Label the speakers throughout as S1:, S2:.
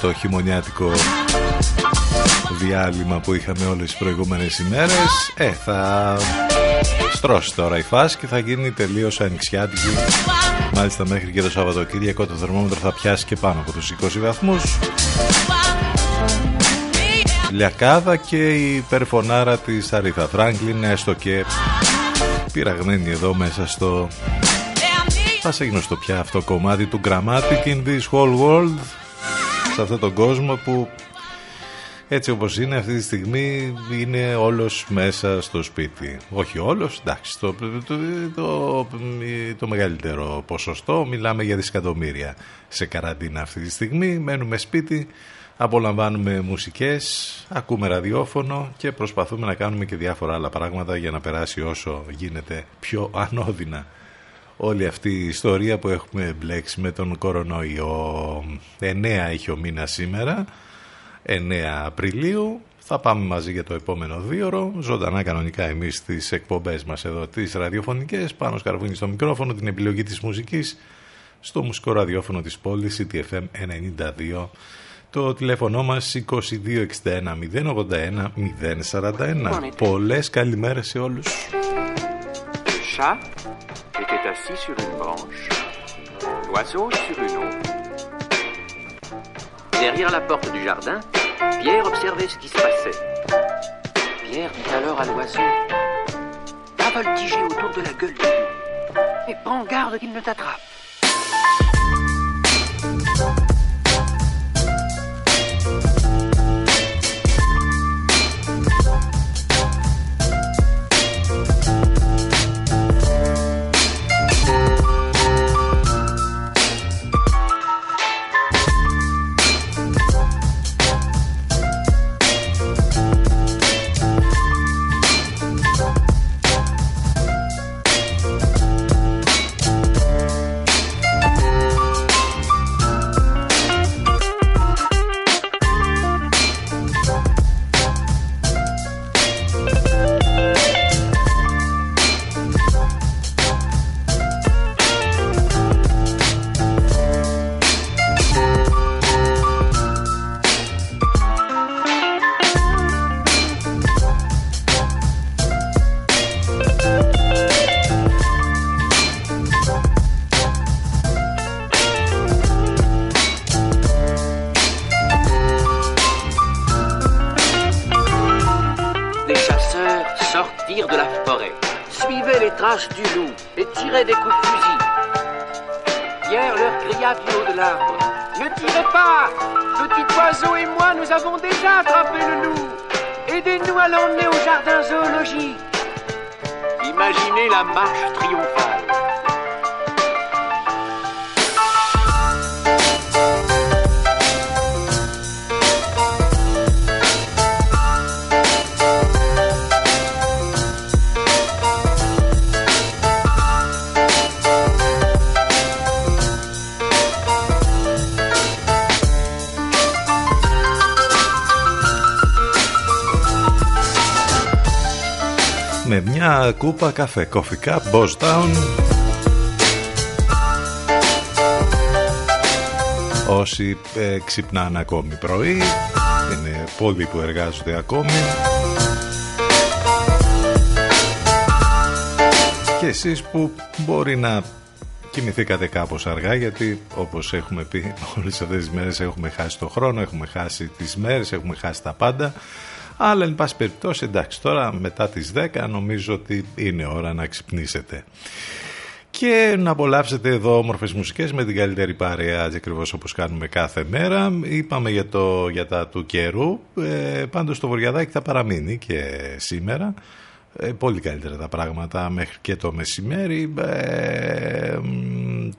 S1: Το χειμωνιάτικο διάλειμμα που είχαμε όλες τις προηγούμενες ημέρες. Ε, θα στρώσει τώρα η φάση και θα γίνει τελείως ανοιξιάτικη. Μάλιστα μέχρι και το Σαββατοκύριακο το θερμόμετρο θα πιάσει και πάνω από τους 20 βαθμούς. Λιακάδα και η περφωνάρα της Αρίθα Φράγκλιν έστω και πειραγμένη εδώ μέσα στο θα σε γνωστό πια αυτό κομμάτι του Grammatic in this whole world σε αυτόν τον κόσμο που έτσι όπως είναι αυτή τη στιγμή είναι όλος μέσα στο σπίτι. Όχι όλος, εντάξει, το, το, το, το μεγαλύτερο ποσοστό μιλάμε για δισεκατομμύρια σε καραντίνα αυτή τη στιγμή. Μένουμε σπίτι, απολαμβάνουμε μουσικές, ακούμε ραδιόφωνο και προσπαθούμε να κάνουμε και διάφορα άλλα πράγματα για να περάσει όσο γίνεται πιο ανώδυνα όλη αυτή η ιστορία που έχουμε μπλέξει με τον κορονοϊό. 9 έχει ο μήνας σήμερα, 9 Απριλίου. Θα πάμε μαζί για το επόμενο δίωρο. Ζωντανά κανονικά εμείς στις εκπομπές μας εδώ τις ραδιοφωνικές. Πάνω σκαρβούνι στο μικρόφωνο, την επιλογή της μουσικής στο μουσικό ραδιόφωνο της πόλης CTFM 92. Το τηλέφωνο μας 2261 081 041. Πολλές καλημέρες σε όλους.
S2: Était assis sur une branche, l'oiseau sur une autre. Derrière la porte du jardin, Pierre observait ce qui se passait. Pierre dit alors à l'oiseau Va voltiger autour de la gueule du loup, mais prends garde qu'il ne t'attrape. Marche triomphale.
S1: Με μια κούπα καφέ Coffee Cup Boss Town. Όσοι ε, ξυπνάνε ακόμη πρωί Είναι πολλοί που εργάζονται ακόμη. Και εσείς που μπορεί να κοιμηθήκατε κάπως αργά γιατί όπως έχουμε πει όλες αυτές τις μέρες έχουμε χάσει το χρόνο, έχουμε χάσει τις μέρες, έχουμε χάσει τα πάντα αλλά, εν πάση περιπτώσει, εντάξει, τώρα μετά τις 10 νομίζω ότι είναι ώρα να ξυπνήσετε. Και να απολαύσετε εδώ όμορφες μουσικές με την καλύτερη παρέα, ακριβώς όπως κάνουμε κάθε μέρα. Είπαμε για, το, για τα του καιρού. Ε, πάντως το Βοριαδάκι θα παραμείνει και σήμερα. Ε, πολύ καλύτερα τα πράγματα μέχρι και το μεσημέρι. Ε,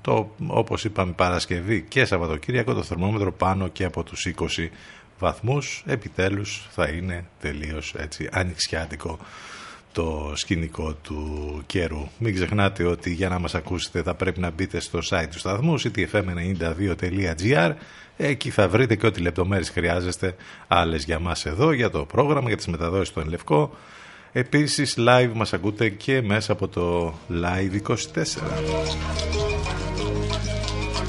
S1: το, όπως είπαμε Παρασκευή και Σαββατοκύριακο το θερμόμετρο πάνω και από τους 20 βαθμούς επιτέλους θα είναι τελείως έτσι ανοιξιάτικο το σκηνικό του καιρού. Μην ξεχνάτε ότι για να μας ακούσετε θα πρέπει να μπείτε στο site του σταθμού ctfm92.gr Εκεί θα βρείτε και ό,τι λεπτομέρειες χρειάζεστε άλλες για μας εδώ, για το πρόγραμμα, για τις μεταδόσεις στο Ενλευκό. Επίσης live μας ακούτε και μέσα από το Live 24.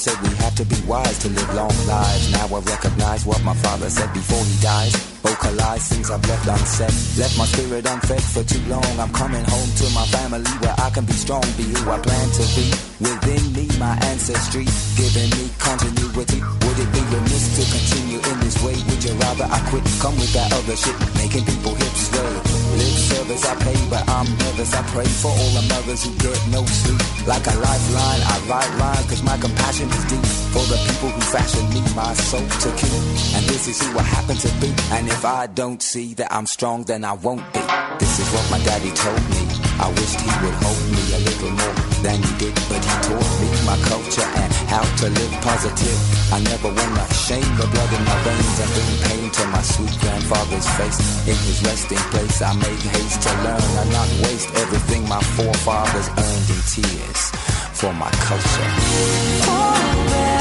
S3: Said we have to be wise to live long lives. Now I recognize what my father said before he dies. Vocalize things I've left unsaid. Left my spirit unfed for too long. I'm coming home to my family where I can be strong, be who I plan to be. Within me, my ancestry, giving me continuity. Would it be remiss to continue in this way? Would you rather I quit? Come with that other shit, making people hip service I pay, but I'm nervous. I pray for all the mothers who get no sleep. Like a lifeline, I write lines, cause my compassion is deep. For the people who fashion me, my soul to keep. And this is who I happen to be. And if I don't see that I'm strong, then I won't be. This is what my daddy told me. I wished he would hold me a little more than he did, but he taught me my culture and how to live positive. I never wanna shame the blood in my veins and bring pain to my sweet grandfather's face. In his resting place, I made haste to learn and not waste everything my forefathers earned in tears for my culture.
S4: I'll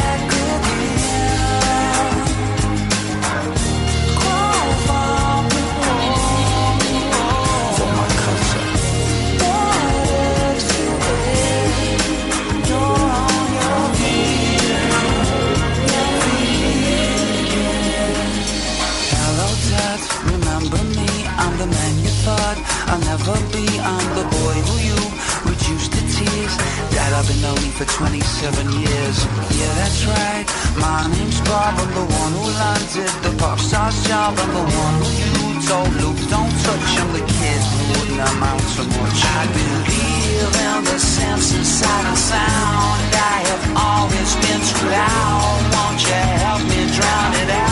S4: 27 years. Yeah, that's right. My name's Bob. I'm the one who landed the pop star's job. I'm the one who told Luke don't touch. I'm the kid who wouldn't amount to much. I believe in the sense inside and sound. I have always been too loud. Won't you help me drown it out?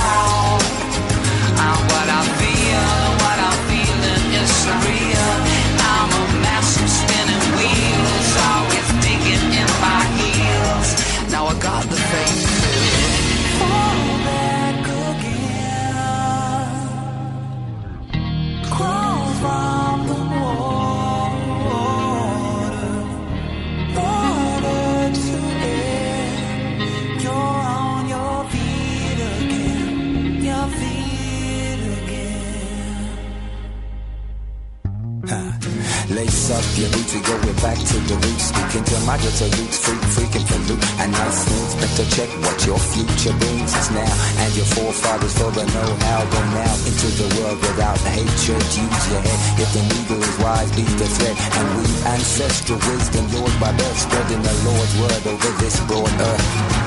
S3: Your boots, we going back to the roots. Speaking to my guitar roots, freak, freaking for loot. Things, better check what your future brings us now. And your forefathers for the know-how. Go now into the world without hatred. Use your head. If the needle is wise, beat the thread. And we ancestral wisdom, yours by birth. Spreading the Lord's word over this broad earth.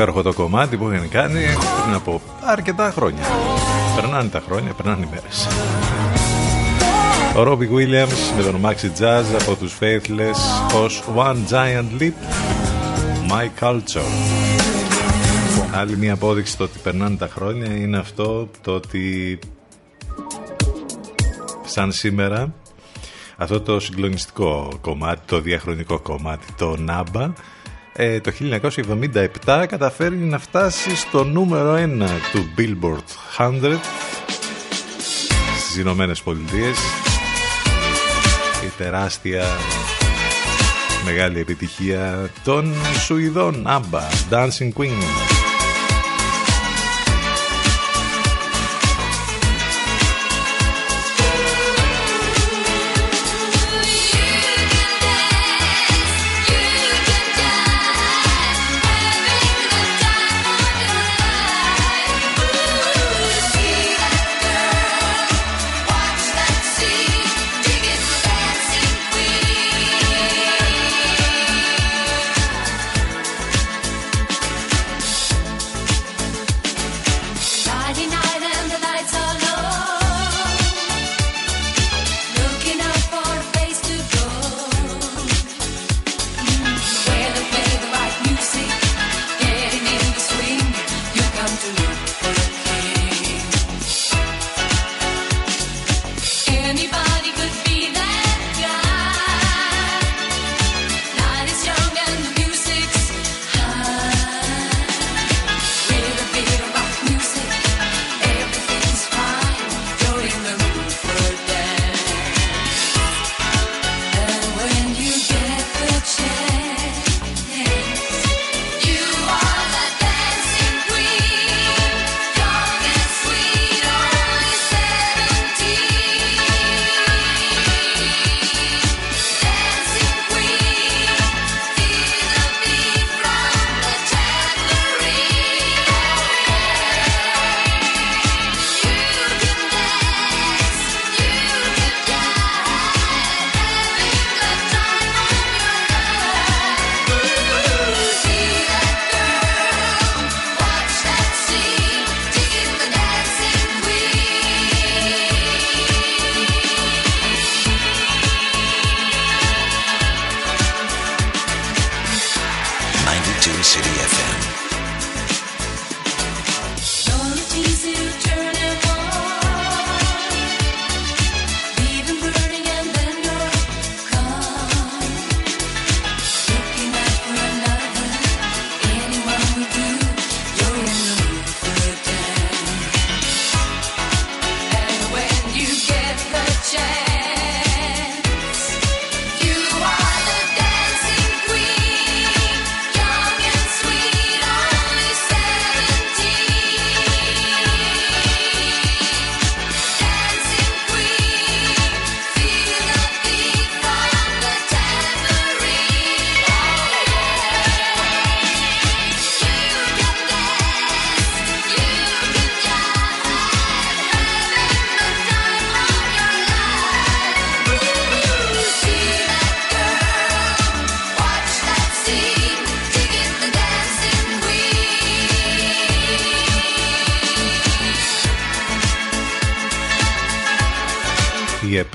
S1: Υπέροχο το κομμάτι που είχαν κάνει πριν από αρκετά χρόνια. Περνάνε τα χρόνια, περνάνε οι μέρες. Ο Ρόμπι Williams με τον Maxi Jazz από τους Faithless ως One Giant Leap My Culture. Άλλη μια απόδειξη το ότι περνάνε τα χρόνια είναι αυτό το ότι σαν σήμερα αυτό το συγκλονιστικό κομμάτι, το διαχρονικό κομμάτι, το Naba ε, το 1977 καταφέρει να φτάσει στο νούμερο 1 του Billboard 100 στις Ηνωμένες Πολιτείες. Η τεράστια μεγάλη επιτυχία των Σουηδών. ABBA Dancing Queen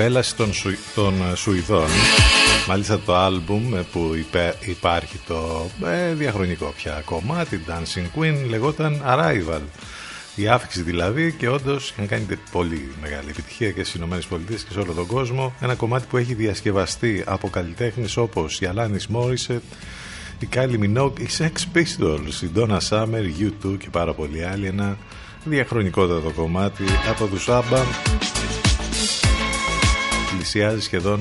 S1: επέλαση των, Σου, των Σουηδών μάλιστα το άλμπουμ που υπάρχει το ε, διαχρονικό πια κομμάτι Dancing Queen λεγόταν Arrival η άφηξη δηλαδή και όντως είχαν κάνει πολύ μεγάλη επιτυχία και στις ΗΠΑ και σε όλο τον κόσμο. Ένα κομμάτι που έχει διασκευαστεί από καλλιτέχνες όπως η Αλάνη Μόρισετ, η Kylie Minogue, οι Sex Pistols, η Donna Summer, U2 και πάρα πολλοί άλλοι. Ένα διαχρονικότατο κομμάτι από τους Άμπα. Πλησιάζει σχεδόν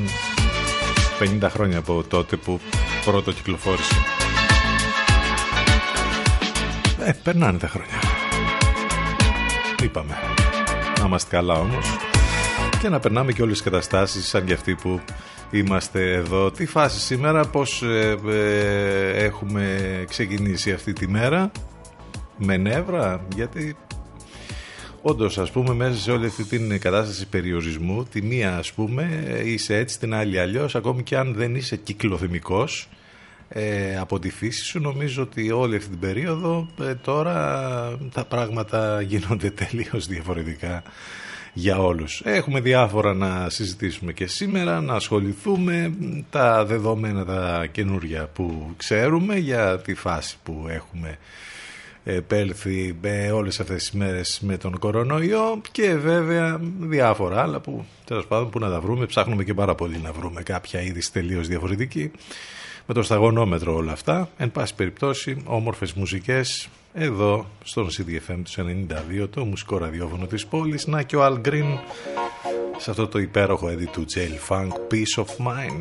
S1: 50 χρόνια από τότε που πρώτο κυκλοφόρησε. Ε, περνάνε τα χρόνια. Είπαμε. Να είμαστε καλά όμως και να περνάμε και όλες τις καταστάσεις σαν και αυτή που είμαστε εδώ. Τι φάση σήμερα, πώς ε, ε, έχουμε ξεκινήσει αυτή τη μέρα; Με νεύρα, γιατί Όντως, ας πούμε, μέσα σε όλη αυτή την κατάσταση περιορισμού, τη μία, ας πούμε, είσαι έτσι, την άλλη αλλιώς, ακόμη και αν δεν είσαι κυκλοθυμικό, ε, από τη φύση σου νομίζω ότι όλη αυτή την περίοδο ε, τώρα τα πράγματα γίνονται τελείως διαφορετικά για όλους. Έχουμε διάφορα να συζητήσουμε και σήμερα, να ασχοληθούμε τα δεδομένα τα καινούργια που ξέρουμε για τη φάση που έχουμε επέλθει με όλες αυτές τις μέρες με τον κορονοϊό και βέβαια διάφορα άλλα που τέλος πάντων που να τα βρούμε. Ψάχνουμε και πάρα πολύ να βρούμε κάποια είδη τελείως διαφορετική με το σταγονόμετρο όλα αυτά. Εν πάση περιπτώσει όμορφες μουσικές εδώ στον CDFM τους 92 το μουσικό ραδιόφωνο της πόλης. Να και ο Al Green σε αυτό το υπέροχο έδι του Jail Funk Peace of Mind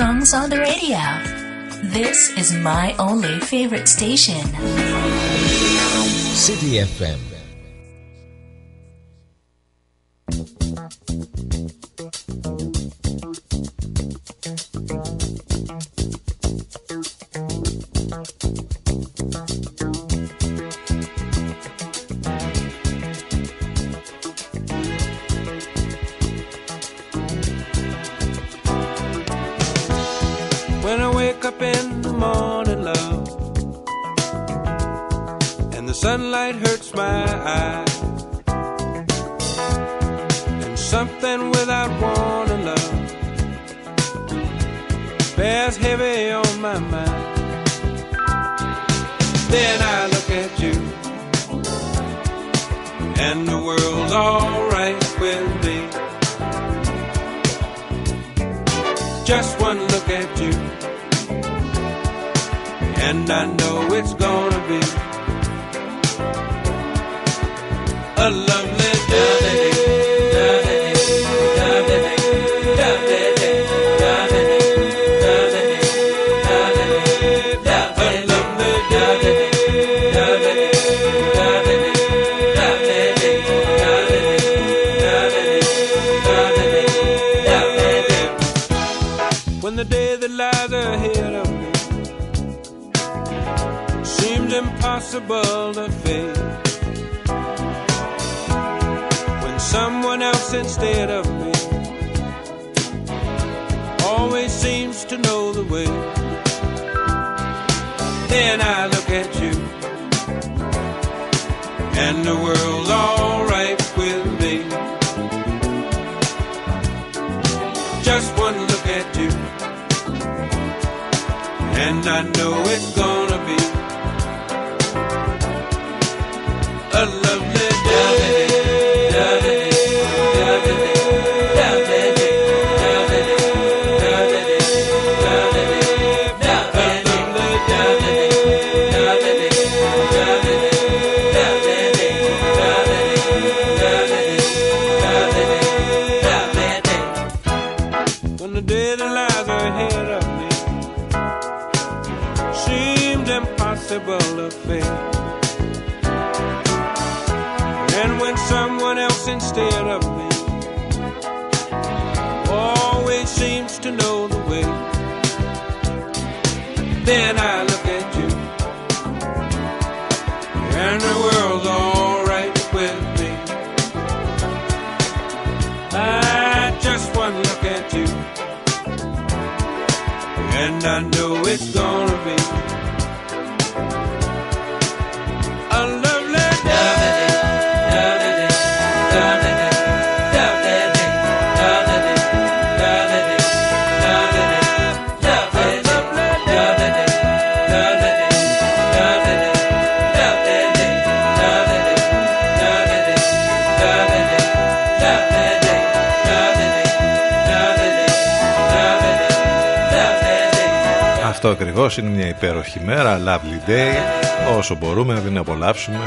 S5: Songs on the radio. This is my only favorite station.
S6: City FM.
S7: And I know it's gonna
S1: Αυτό ακριβώς είναι μια υπέροχη μέρα, lovely day. Όσο μπορούμε να την απολαύσουμε.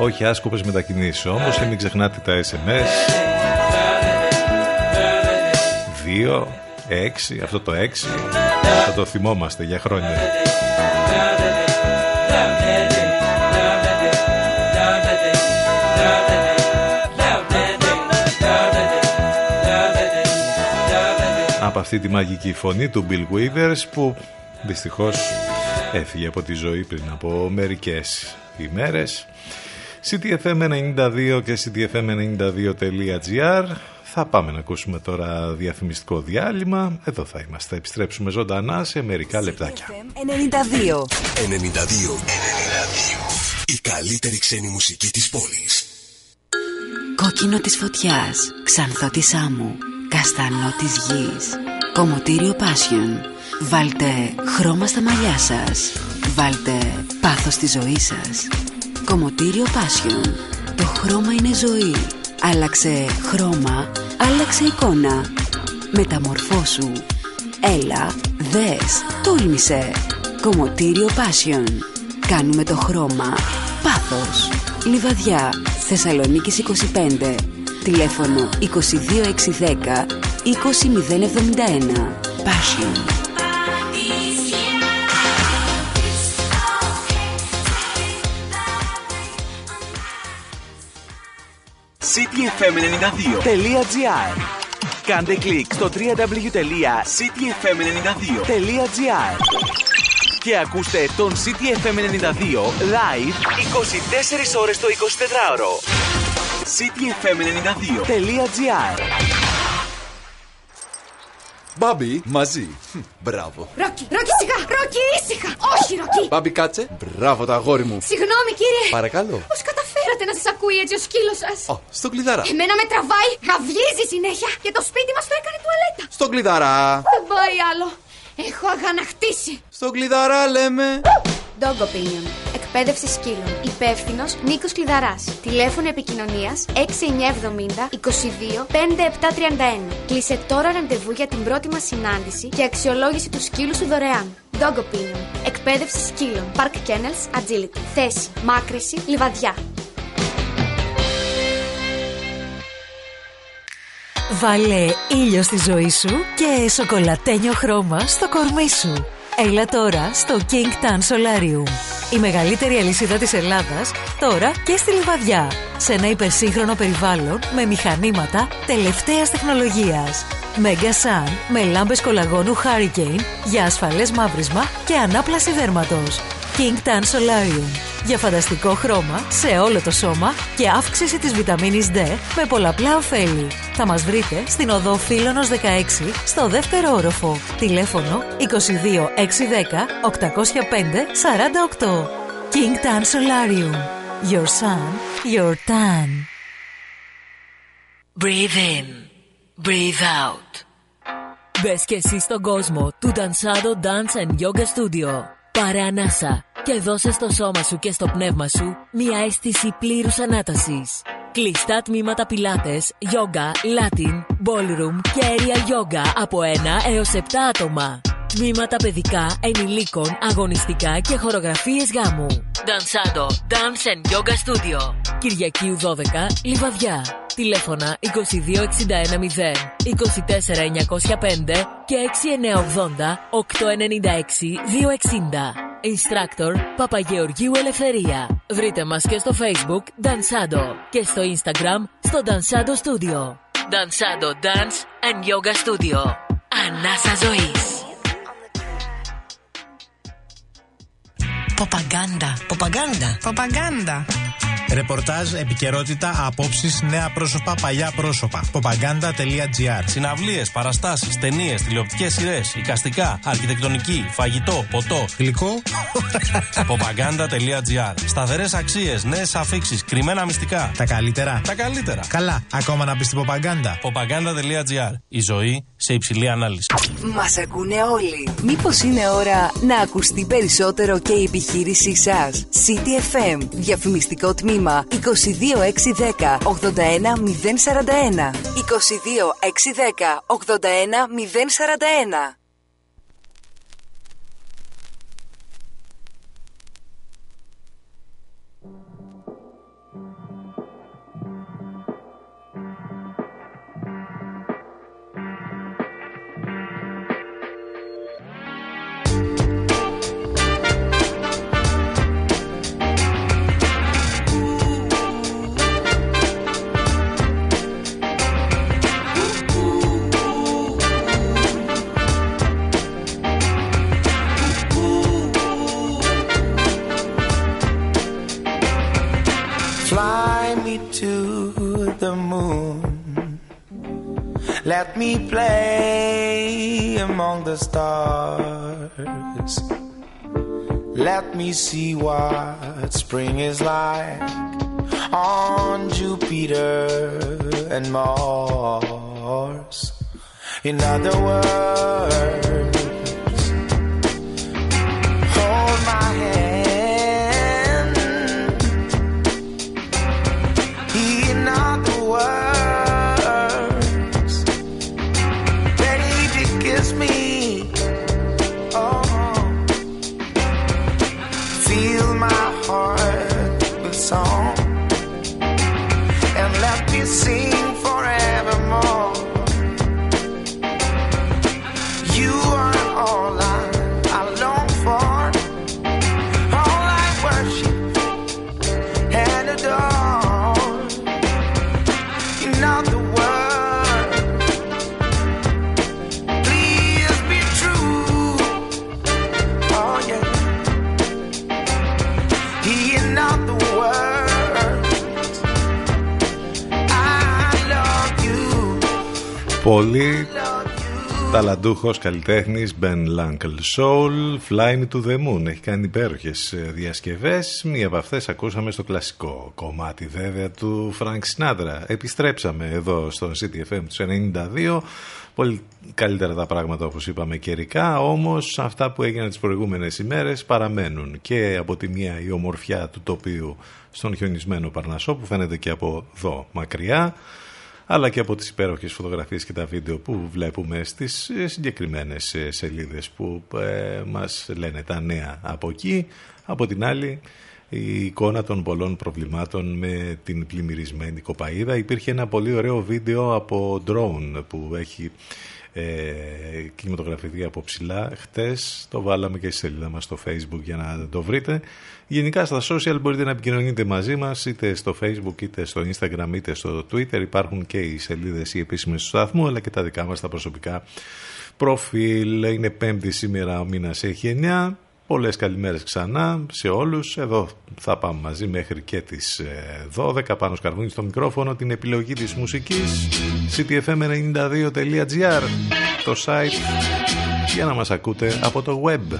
S1: Όχι άσκοπες μετακινήσεις όμως και μην ξεχνάτε τα SMS. 2, 6, αυτό το 6 θα το θυμόμαστε για χρόνια. Από αυτή τη μαγική φωνή του Bill Withers που δυστυχώς έφυγε από τη ζωή πριν από μερικές ημέρες. Ctfm92 και ctfm92.gr θα πάμε να ακούσουμε τώρα διαφημιστικό διάλειμμα. Εδώ θα είμαστε, θα επιστρέψουμε ζωντανά σε μερικά λεπτάκια.
S8: 92 92
S9: Η καλύτερη ξένη μουσική της πόλης.
S10: Κόκκινο της φωτιάς, ξανθό της άμμου Καστανό της γης Κομωτήριο Passion Βάλτε χρώμα στα μαλλιά σας. Βάλτε πάθος στη ζωή σας. Κομωτήριο Passion Το χρώμα είναι ζωή. Άλλαξε χρώμα Άλλαξε εικόνα. Μεταμορφώσου. Έλα, δες, τόλμησε Κομωτήριο Passion Κάνουμε το χρώμα. Πάθος. Λιβαδιά. Θεσσαλονίκης 25 Τηλέφωνο 22610 20071. Passion.
S6: cityfm92.gr Κάντε κλικ στο www.cityfm92.gr και ακούστε τον CTFM92 live 24 ώρες το 24ωρο. cityfm92.gr
S11: Μπάμπι, μαζί. Μπράβο.
S12: Ρόκι, Ρόκι, σιγά! Ρόκι, ήσυχα! Όχι, Ρόκι!
S11: Μπάμπι, κάτσε. Μπράβο, το αγόρι μου.
S12: Συγγνώμη, κύριε!
S11: Παρακαλώ.
S12: Πώς καταφέρατε να σας ακούει έτσι ο σκύλος σας;
S11: Ω, στο κλειδαρά.
S12: Εμένα με τραβάει, γαβλίζει συνέχεια και το σπίτι μας το έκανε τουαλέτα.
S11: Στο κλειδαρά.
S12: Δεν πάει άλλο. Έχω αγαναχτίσει.
S11: Στο κλειδαρά λέμε.
S12: Dog Opinion. Εκπαίδευση σκύλων. Υπεύθυνος Νίκος Κλειδαράς. Τηλέφωνο επικοινωνίας 6970 22 5731. Κλείσε τώρα ραντεβού για την πρώτη μας συνάντηση και αξιολόγηση του σκύλου σου δωρεάν. Dog Opinion. Εκπαίδευση σκύλων. Park Kennels Agility. Θέση. Μάκρυση. Λιβαδιά.
S13: Βάλε ήλιο στη ζωή σου και σοκολατένιο χρώμα στο κορμί σου. Έλα τώρα στο King Tan Solarium. Η μεγαλύτερη αλυσίδα της Ελλάδας, τώρα και στη Λιβαδιά. Σε ένα υπερσύγχρονο περιβάλλον με μηχανήματα τελευταίας τεχνολογίας. Mega Sun με λάμπες κολαγόνου Hurricane για ασφαλές μαύρισμα και ανάπλαση δέρματος. King Tan Solarium. Για φανταστικό χρώμα σε όλο το σώμα και αύξηση της βιταμίνης D με πολλαπλά ωφέλη. Θα μας βρείτε στην οδό Φίλωνος 16 στο δεύτερο όροφο. Τηλέφωνο 22 610 805 48. King Tan Solarium. Your sun, your tan.
S14: Breathe in. Breathe out.
S15: Μπες και εσύ στον κόσμο του Dansado Dance and Yoga Studio. Πάρε ανάσα και δώσε στο σώμα σου και στο πνεύμα σου μια αίσθηση πλήρους ανάτασης. Κλειστά τμήματα πιλάτες, yoga, latin, ballroom και aerial yoga από 1 έως 7 άτομα. Τμήματα παιδικά, ενηλίκων, αγωνιστικά και χορογραφίες γάμου. Dansado Dance and Yoga Studio. Κυριακίου 12, Λιβαδιά. Τηλέφωνα 22610 24905 και 6980 896 260. Instructor Παπαγεωργίου Ελευθερία. Βρείτε μας και στο Facebook Dansado και στο Instagram στο Dansado Studio. Dansado Dance and Yoga Studio. Ανάσα ζωής.
S14: Ποπαγκάντα.
S16: Ποπαγκάντα.
S14: Ποπαγκάντα.
S16: Ρεπορτάζ, επικαιρότητα, απόψεις, νέα πρόσωπα, παλιά πρόσωπα. Ποπαγκάντα.gr
S17: Συναυλίες, παραστάσεις, ταινίες, τηλεοπτικές σειρές, οικαστικά, αρχιτεκτονική, φαγητό, ποτό.
S16: Γλυκό.
S17: Ποπαγκάντα.gr Σταθερές αξίες, νέες αφήξεις, κρυμμένα μυστικά.
S16: Τα καλύτερα.
S17: Τα καλύτερα.
S16: Καλά. Ακόμα να μπει στην Ποπαγκάντα.
S17: Ποπαγκάντα.gr Η ζωή σε υψηλή ανάλυση.
S10: Μας ακούνε όλοι. Μήπως είναι ώρα να ακουστεί περισσότερο και η επιχείρησή σας; City FM. Διαφημιστικό τμήμα 22610 81041. 22610 81041.
S4: Me play among the stars. Let me see what spring is like on Jupiter and Mars. In other words,
S1: Πολύ ταλαντούχος καλλιτέχνης Ben Lankel Soul Fly Me to the Moon. Έχει κάνει υπέροχες ε, διασκευές. Μία από αυτές ακούσαμε στο κλασικό κομμάτι βέβαια του Frank Sinatra. Επιστρέψαμε εδώ στο CTFM τους 92 πολύ καλύτερα τα πράγματα όπως είπαμε καιρικά όμως αυτά που έγιναν τις προηγούμενες ημέρες παραμένουν και από τη μία η ομορφιά του τοπίου στον χιονισμένο Παρνασσό που φαίνεται και από εδώ μακριά αλλά και από τις υπέροχες φωτογραφίες και τα βίντεο που βλέπουμε στις συγκεκριμένες σελίδες που ε, μας λένε τα νέα από εκεί. Από την άλλη η εικόνα των πολλών προβλημάτων με την πλημμυρισμένη κοπαίδα. Υπήρχε ένα πολύ ωραίο βίντεο από drone που έχει ε, κινηματογραφηθεί από ψηλά. Χτες το βάλαμε και στη σελίδα μας στο facebook για να το βρείτε. Γενικά στα social μπορείτε να επικοινωνείτε μαζί μας είτε στο facebook είτε στο instagram είτε στο twitter. Υπάρχουν και οι σελίδες οι επίσημες του σταθμού αλλά και τα δικά μας τα προσωπικά προφίλ. Είναι πέμπτη σήμερα ο μήνας έχει 9. Πολλές καλημέρες ξανά σε όλους. Εδώ θα πάμε μαζί μέχρι και τις 12 ε, πάνω σκαρβούνι στο μικρόφωνο την επιλογή της μουσικής ctfm92.gr το site για να μας ακούτε από το web.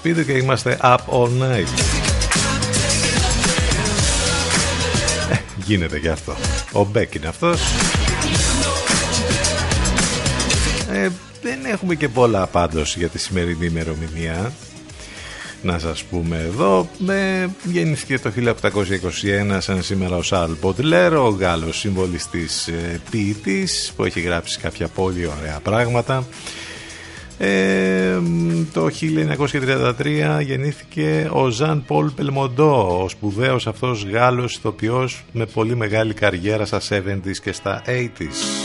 S1: Σπίτι και είμαστε up all night. Ε, γίνεται και αυτό. Ο Beck είναι αυτός. Ε, δεν έχουμε και πολλά πάντως για τη σημερινή ημερομηνία να σας πούμε εδώ με, γεννήθηκε το 1821 σαν σήμερα ο Σαρλ Μποντλέρ ο Γάλλος συμβολιστής ε, ποιητής που έχει γράψει κάποια πολύ ωραία πράγματα ε, το 1933 γεννήθηκε ο Ζαν Πολ Πελμοντό, ο σπουδαίος αυτός Γάλλος ηθοποιός με πολύ μεγάλη καριέρα στα 70s και στα 80s.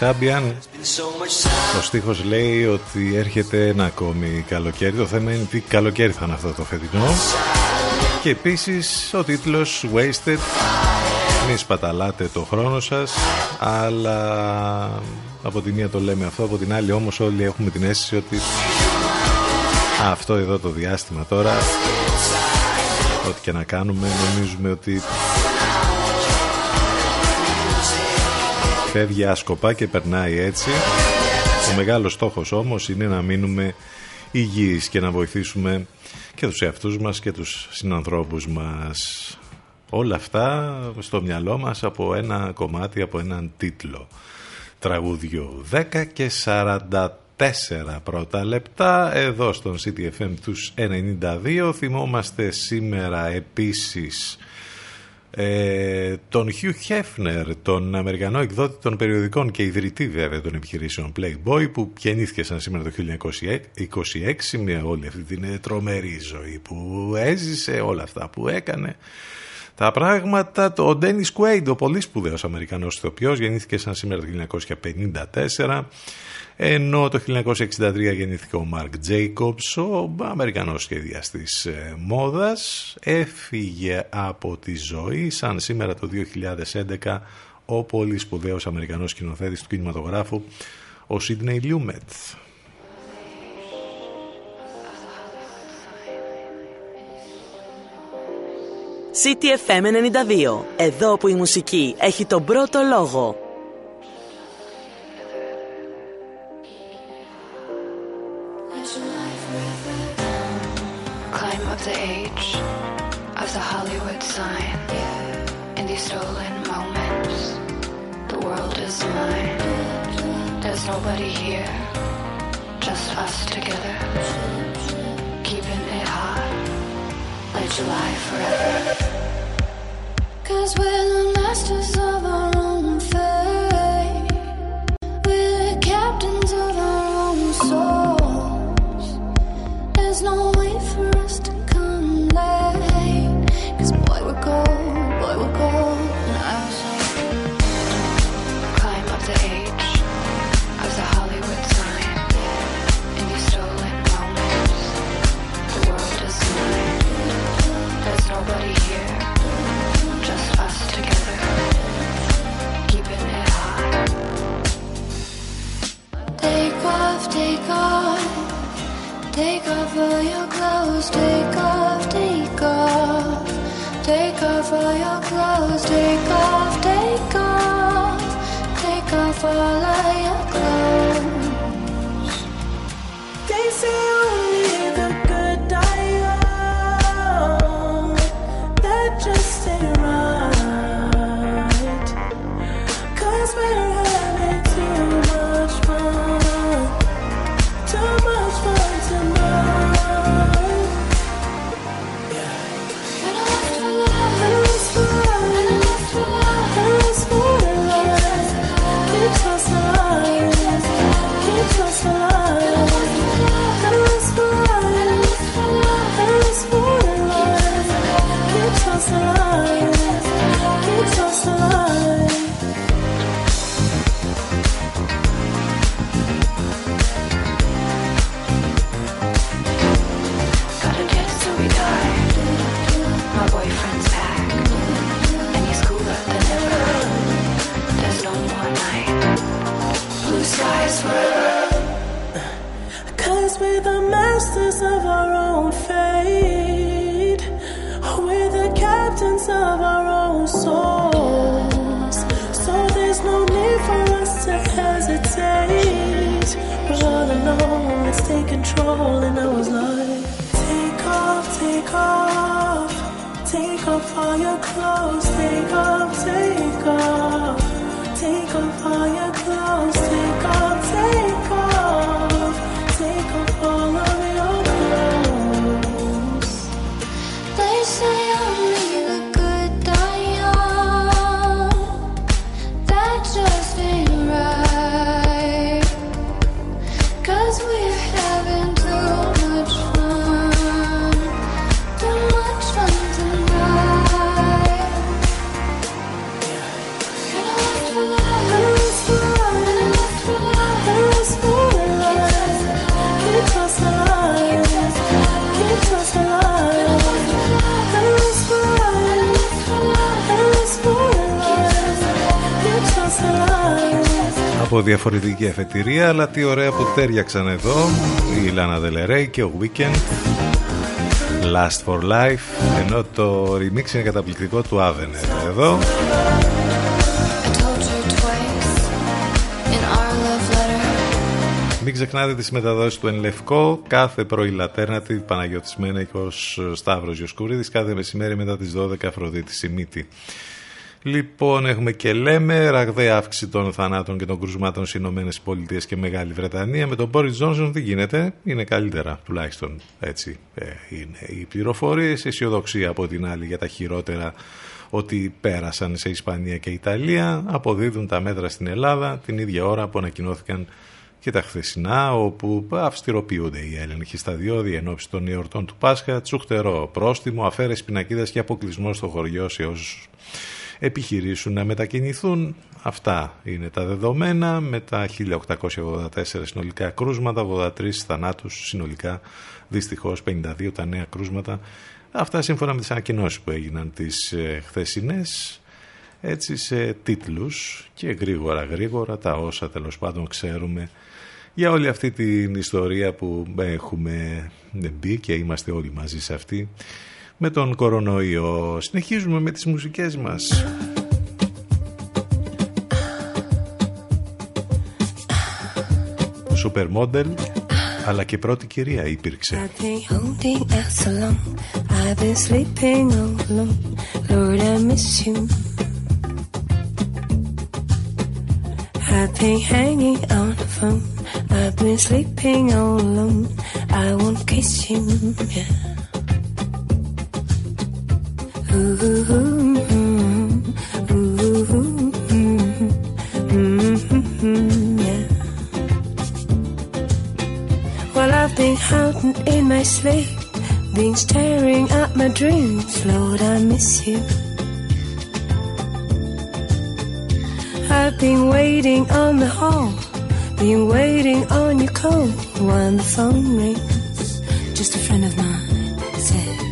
S1: Η Κασάμπιαν ο στίχος λέει ότι έρχεται ένα ακόμη καλοκαίρι Το θέμα είναι τι καλοκαίρι θα είναι αυτό το φετινό. Και επίσης ο τίτλος Wasted Μη σπαταλάτε το χρόνο σας Αλλά από τη μία το λέμε αυτό Από την άλλη όμως όλοι έχουμε την αίσθηση ότι Αυτό εδώ το διάστημα τώρα Ό,τι και να κάνουμε νομίζουμε ότι Φεύγει άσκοπα και περνάει έτσι. Ο μεγάλος στόχος όμως είναι να μείνουμε υγιείς και να βοηθήσουμε και τους εαυτούς μας και τους συνανθρώπους μας. Όλα αυτά στο μυαλό μας από ένα κομμάτι, από έναν τίτλο τραγούδιου 10 και 44 πρώτα λεπτά εδώ στον CTFM τους 92 θυμόμαστε σήμερα επίσης ε, τον Hugh Hefner, τον Αμερικανό εκδότη των περιοδικών και ιδρυτή βέβαια των επιχειρήσεων Playboy που γεννήθηκε σαν σήμερα το 1926 με όλη αυτή την τρομερή ζωή που έζησε, όλα αυτά που έκανε. Τα πράγματα, ο Ντένις Κουέιντ, ο πολύ σπουδαίος Αμερικανός ηθοποιός, γεννήθηκε σαν σήμερα το 1954 ενώ το 1963 γεννήθηκε ο Μαρκ Τζέικοψ, ο Αμερικανός σχεδιαστής ε, μόδας, έφυγε από τη ζωή σαν σήμερα το 2011 ο πολύ σπουδαίος Αμερικανός σκηνοθέτης του κινηματογράφου, ο Σίδνεϊ Λιούμετ.
S18: CTFM 92. Εδώ που η μουσική έχει τον πρώτο λόγο.
S19: Is mine. There's nobody here, just us together. Keeping it hot, like July forever.
S20: Cause we're the masters of our own fate. We're the captains of our own souls. There's no Take off all your clothes, take off, take off. Take off all your clothes, take off, take off. Take off
S21: follow your clothes. They say All your clothes. Take off, take
S1: Από διαφορετική αφετηρία, αλλά τι ωραία που τέριαξαν εδώ η Λάνα Δελερέη και ο Weekend. Last for Life, ενώ το remix είναι καταπληκτικό του Avener. Εδώ
S21: I told you twice in our love letter.
S1: Μην ξεχνάτε τις μεταδόσεις του Εν Λευκό κάθε πρωί Λατέρνατη, Παναγιώτης Μένεκος, Σταύρος Γιοσκουρίδης, κάθε μεσημέρι μετά τις 12 Αφροδίτη Σιμίτη. Λοιπόν, έχουμε και λέμε ραγδαία αύξηση των θανάτων και των κρούσματων στις Ηνωμένες Πολιτείες και Μεγάλη Βρετανία. Με τον Μπόρι Τζόνσον τι γίνεται, είναι καλύτερα τουλάχιστον έτσι. Ε, είναι οι πληροφορίες, αισιοδοξία από την άλλη για τα χειρότερα ότι πέρασαν σε Ισπανία και Ιταλία. Αποδίδουν τα μέτρα στην Ελλάδα την ίδια ώρα που ανακοινώθηκαν και τα χθεσινά, όπου αυστηροποιούνται οι έλεγχοι στα διόδια εν ώψη των εορτών του Πάσχα, τσουχτερό πρόστιμο, αφαίρεση πινακίδας και αποκλεισμό στο χωριό σε όσους επιχειρήσουν να μετακινηθούν. Αυτά είναι τα δεδομένα με τα 1884 συνολικά κρούσματα, 83 θανάτους συνολικά, δυστυχώς 52 τα νέα κρούσματα. Αυτά σύμφωνα με τις ανακοινώσεις που έγιναν τις ε, χθεσινές, έτσι σε τίτλους και γρήγορα γρήγορα τα όσα τέλος πάντων ξέρουμε για όλη αυτή την ιστορία που έχουμε μπει και είμαστε όλοι μαζί σε αυτή με τον κορονοϊό. Συνεχίζουμε με τις μουσικές μας, σούπερ μόντελ. Αλλά και πρώτη κυρία υπήρξε.
S21: In my sleep, been staring at my dreams, Lord, I miss you. I've been waiting on the hall, been waiting on your call when the phone rings. Just a friend of mine says,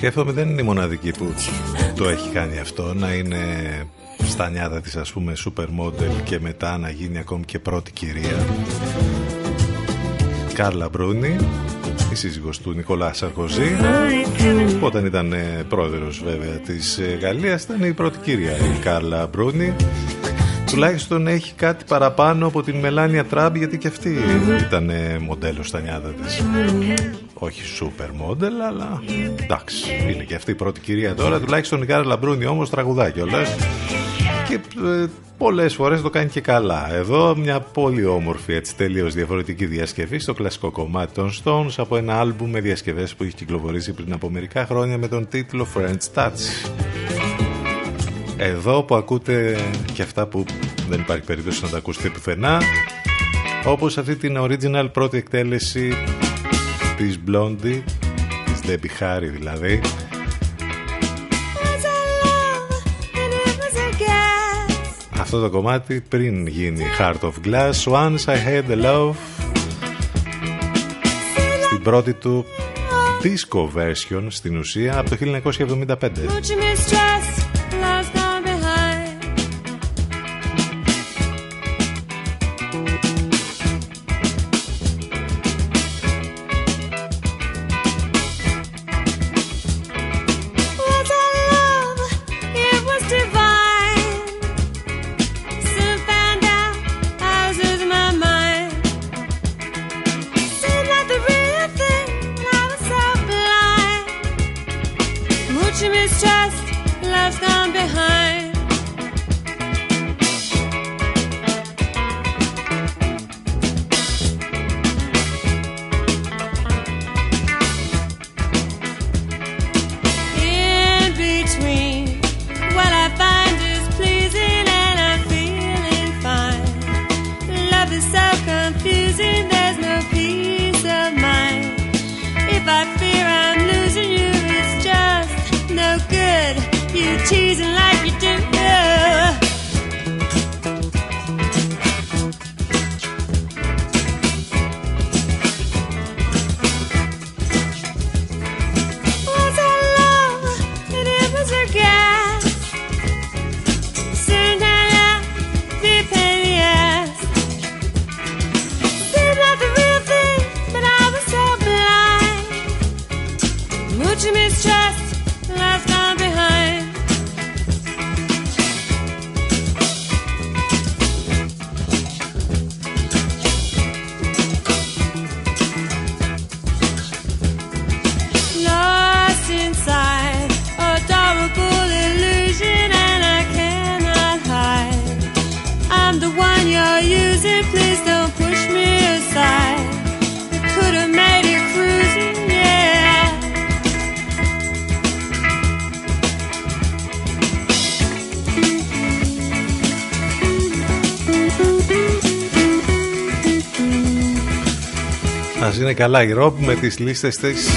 S1: σκέφτομαι δεν είναι η μοναδική που το έχει κάνει αυτό να είναι στα νιάτα της ας πούμε supermodel και μετά να γίνει ακόμη και πρώτη κυρία. Κάρλα Μπρούνι η σύζυγος του Νικολά Σαρκοζή. Όταν ήταν ε, πρόεδρος βέβαια της ε, Γαλλίας ήταν η πρώτη κυρία η Κάρλα Μπρούνι. Τουλάχιστον έχει κάτι παραπάνω από την Μελάνια Τραμπ γιατί και αυτή ήταν ε, μοντέλο στα νιάτα της όχι super model αλλά εντάξει είναι και αυτή η πρώτη κυρία τώρα τουλάχιστον η Κάρλα Μπρούνι όμως τραγουδά κιόλας και ε, πολλές φορές το κάνει και καλά. Εδώ μια πολύ όμορφη έτσι τελείως διαφορετική διασκευή στο κλασικό κομμάτι των Stones από ένα άλμπουμ με διασκευές που έχει κυκλοφορήσει πριν από μερικά χρόνια με τον τίτλο French Touch. Εδώ που ακούτε και αυτά που δεν υπάρχει περίπτωση να τα ακούσετε πουθενά όπως αυτή την original πρώτη εκτέλεση της Blondie της Debbie Harry δηλαδή. Αυτό το κομμάτι πριν γίνει Heart of Glass Once I Had the Love. Στην πρώτη του disco version στην ουσία από το 1975
S22: Mistrust, love's gone behind.
S1: Ας είναι καλά η Rob με τις λίστες της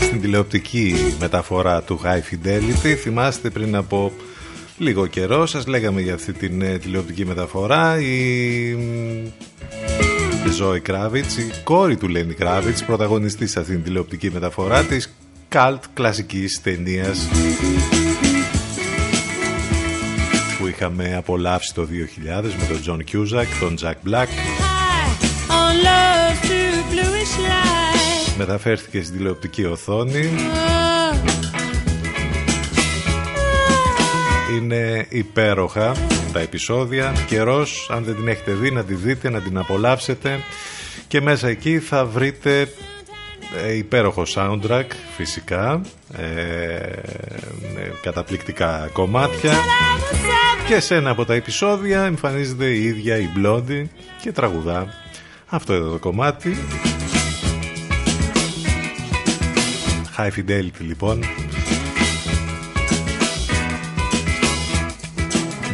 S1: στην τηλεοπτική μεταφορά του High Fidelity. Θυμάστε πριν από λίγο καιρό σας λέγαμε για αυτή την ε, τηλεοπτική μεταφορά. Η Ζωή Κράβιτς, η κόρη του Λένι Κράβιτς, πρωταγωνιστεί σε αυτήν την τηλεοπτική μεταφορά της καλτ κλασικής ταινίας που είχαμε απολαύσει το 2000 με τον Τζον Κιούσακ, τον Τζακ Μπλακ μεταφέρθηκε στην τηλεοπτική οθόνη
S23: Είναι υπέροχα τα επεισόδια. Καιρός, αν δεν την έχετε δει, να τη δείτε, να την απολαύσετε. Και μέσα εκεί θα βρείτε ε, υπέροχο soundtrack φυσικά ε, με καταπληκτικά κομμάτια και σε ένα από τα επεισόδια εμφανίζεται η ίδια η Blondie και τραγουδά αυτό εδώ το κομμάτι High Fidelity λοιπόν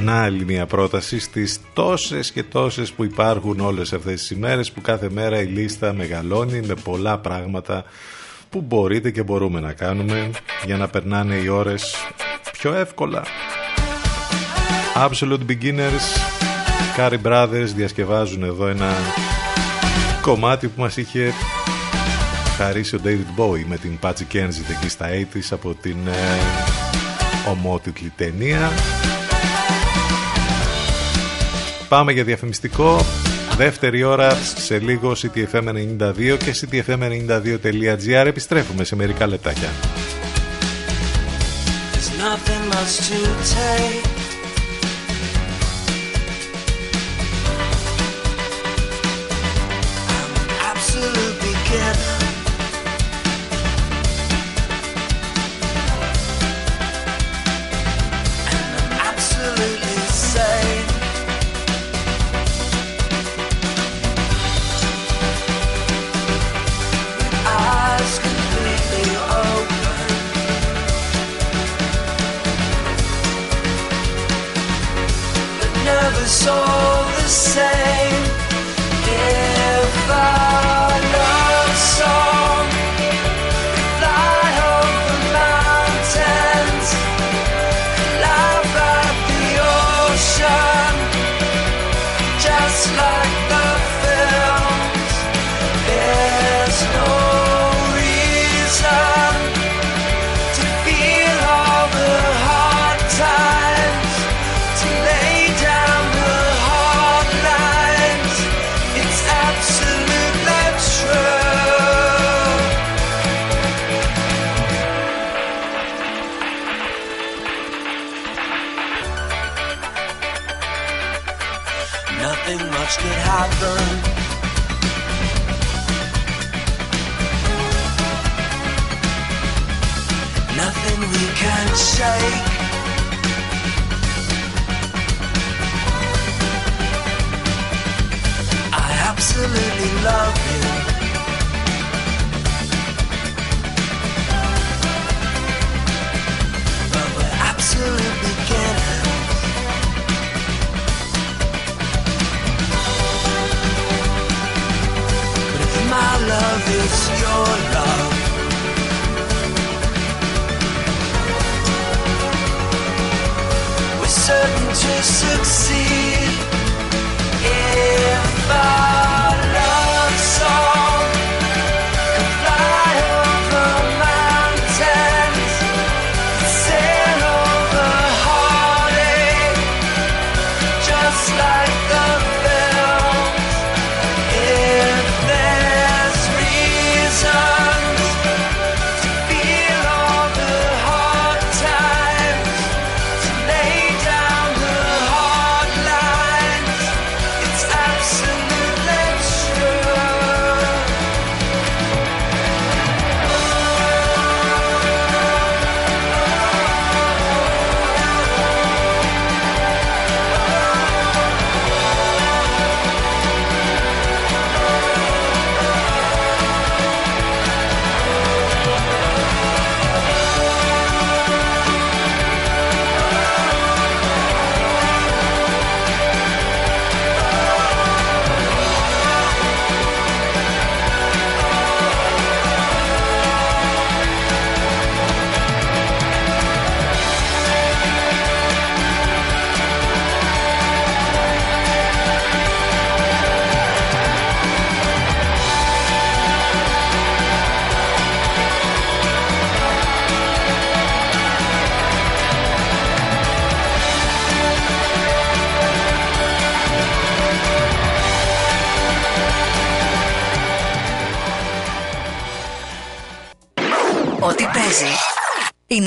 S23: Να άλλη μια πρόταση στις τόσες και τόσες που υπάρχουν όλες αυτές τις ημέρες που κάθε μέρα η λίστα μεγαλώνει με πολλά πράγματα που μπορείτε και μπορούμε να κάνουμε για να περνάνε οι ώρες πιο εύκολα. Absolute Beginners, Carrie Brothers διασκευάζουν εδώ ένα κομμάτι που μας είχε χαρίσει ο David Bowie με την Patsy Kensit εκεί στα 80's από την ε, ομότιτλη ταινία Πάμε για διαφημιστικό. Δεύτερη ώρα σε λίγο CTFM92 και CTFM92.gr. Επιστρέφουμε σε μερικά λεπτάκια.
S24: Είναι City FM 92.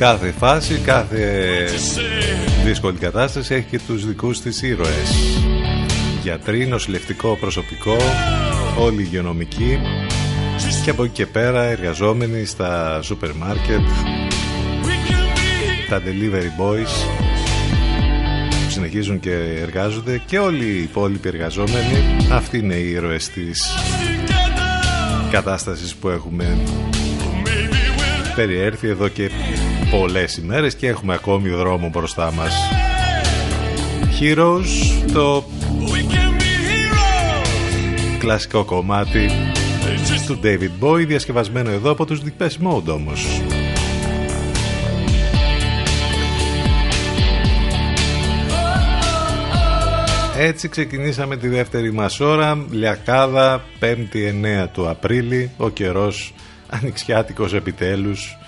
S1: Κάθε φάση, κάθε δύσκολη κατάσταση έχει και τους δικούς της ήρωες. Γιατροί, νοσηλευτικό προσωπικό, όλοι οι υγειονομικοί. Και από εκεί και πέρα εργαζόμενοι στα σούπερ μάρκετ, τα delivery boys. Που συνεχίζουν και εργάζονται και όλοι οι υπόλοιποι εργαζόμενοι. Αυτοί είναι οι ήρωες της κατάστασης που έχουμε περιέρθει εδώ και πολλές ημέρες και έχουμε ακόμη δρόμο μπροστά μας. Heroes το κλασικό κομμάτι του David Bowie διασκευασμένο εδώ από τους Depeche Mode όμως. Έτσι ξεκινήσαμε τη δεύτερη μας ώρα, Λιακάδα, 5η 9 του Απρίλη, ο καιρός ανοιξιάτικος επιτέλους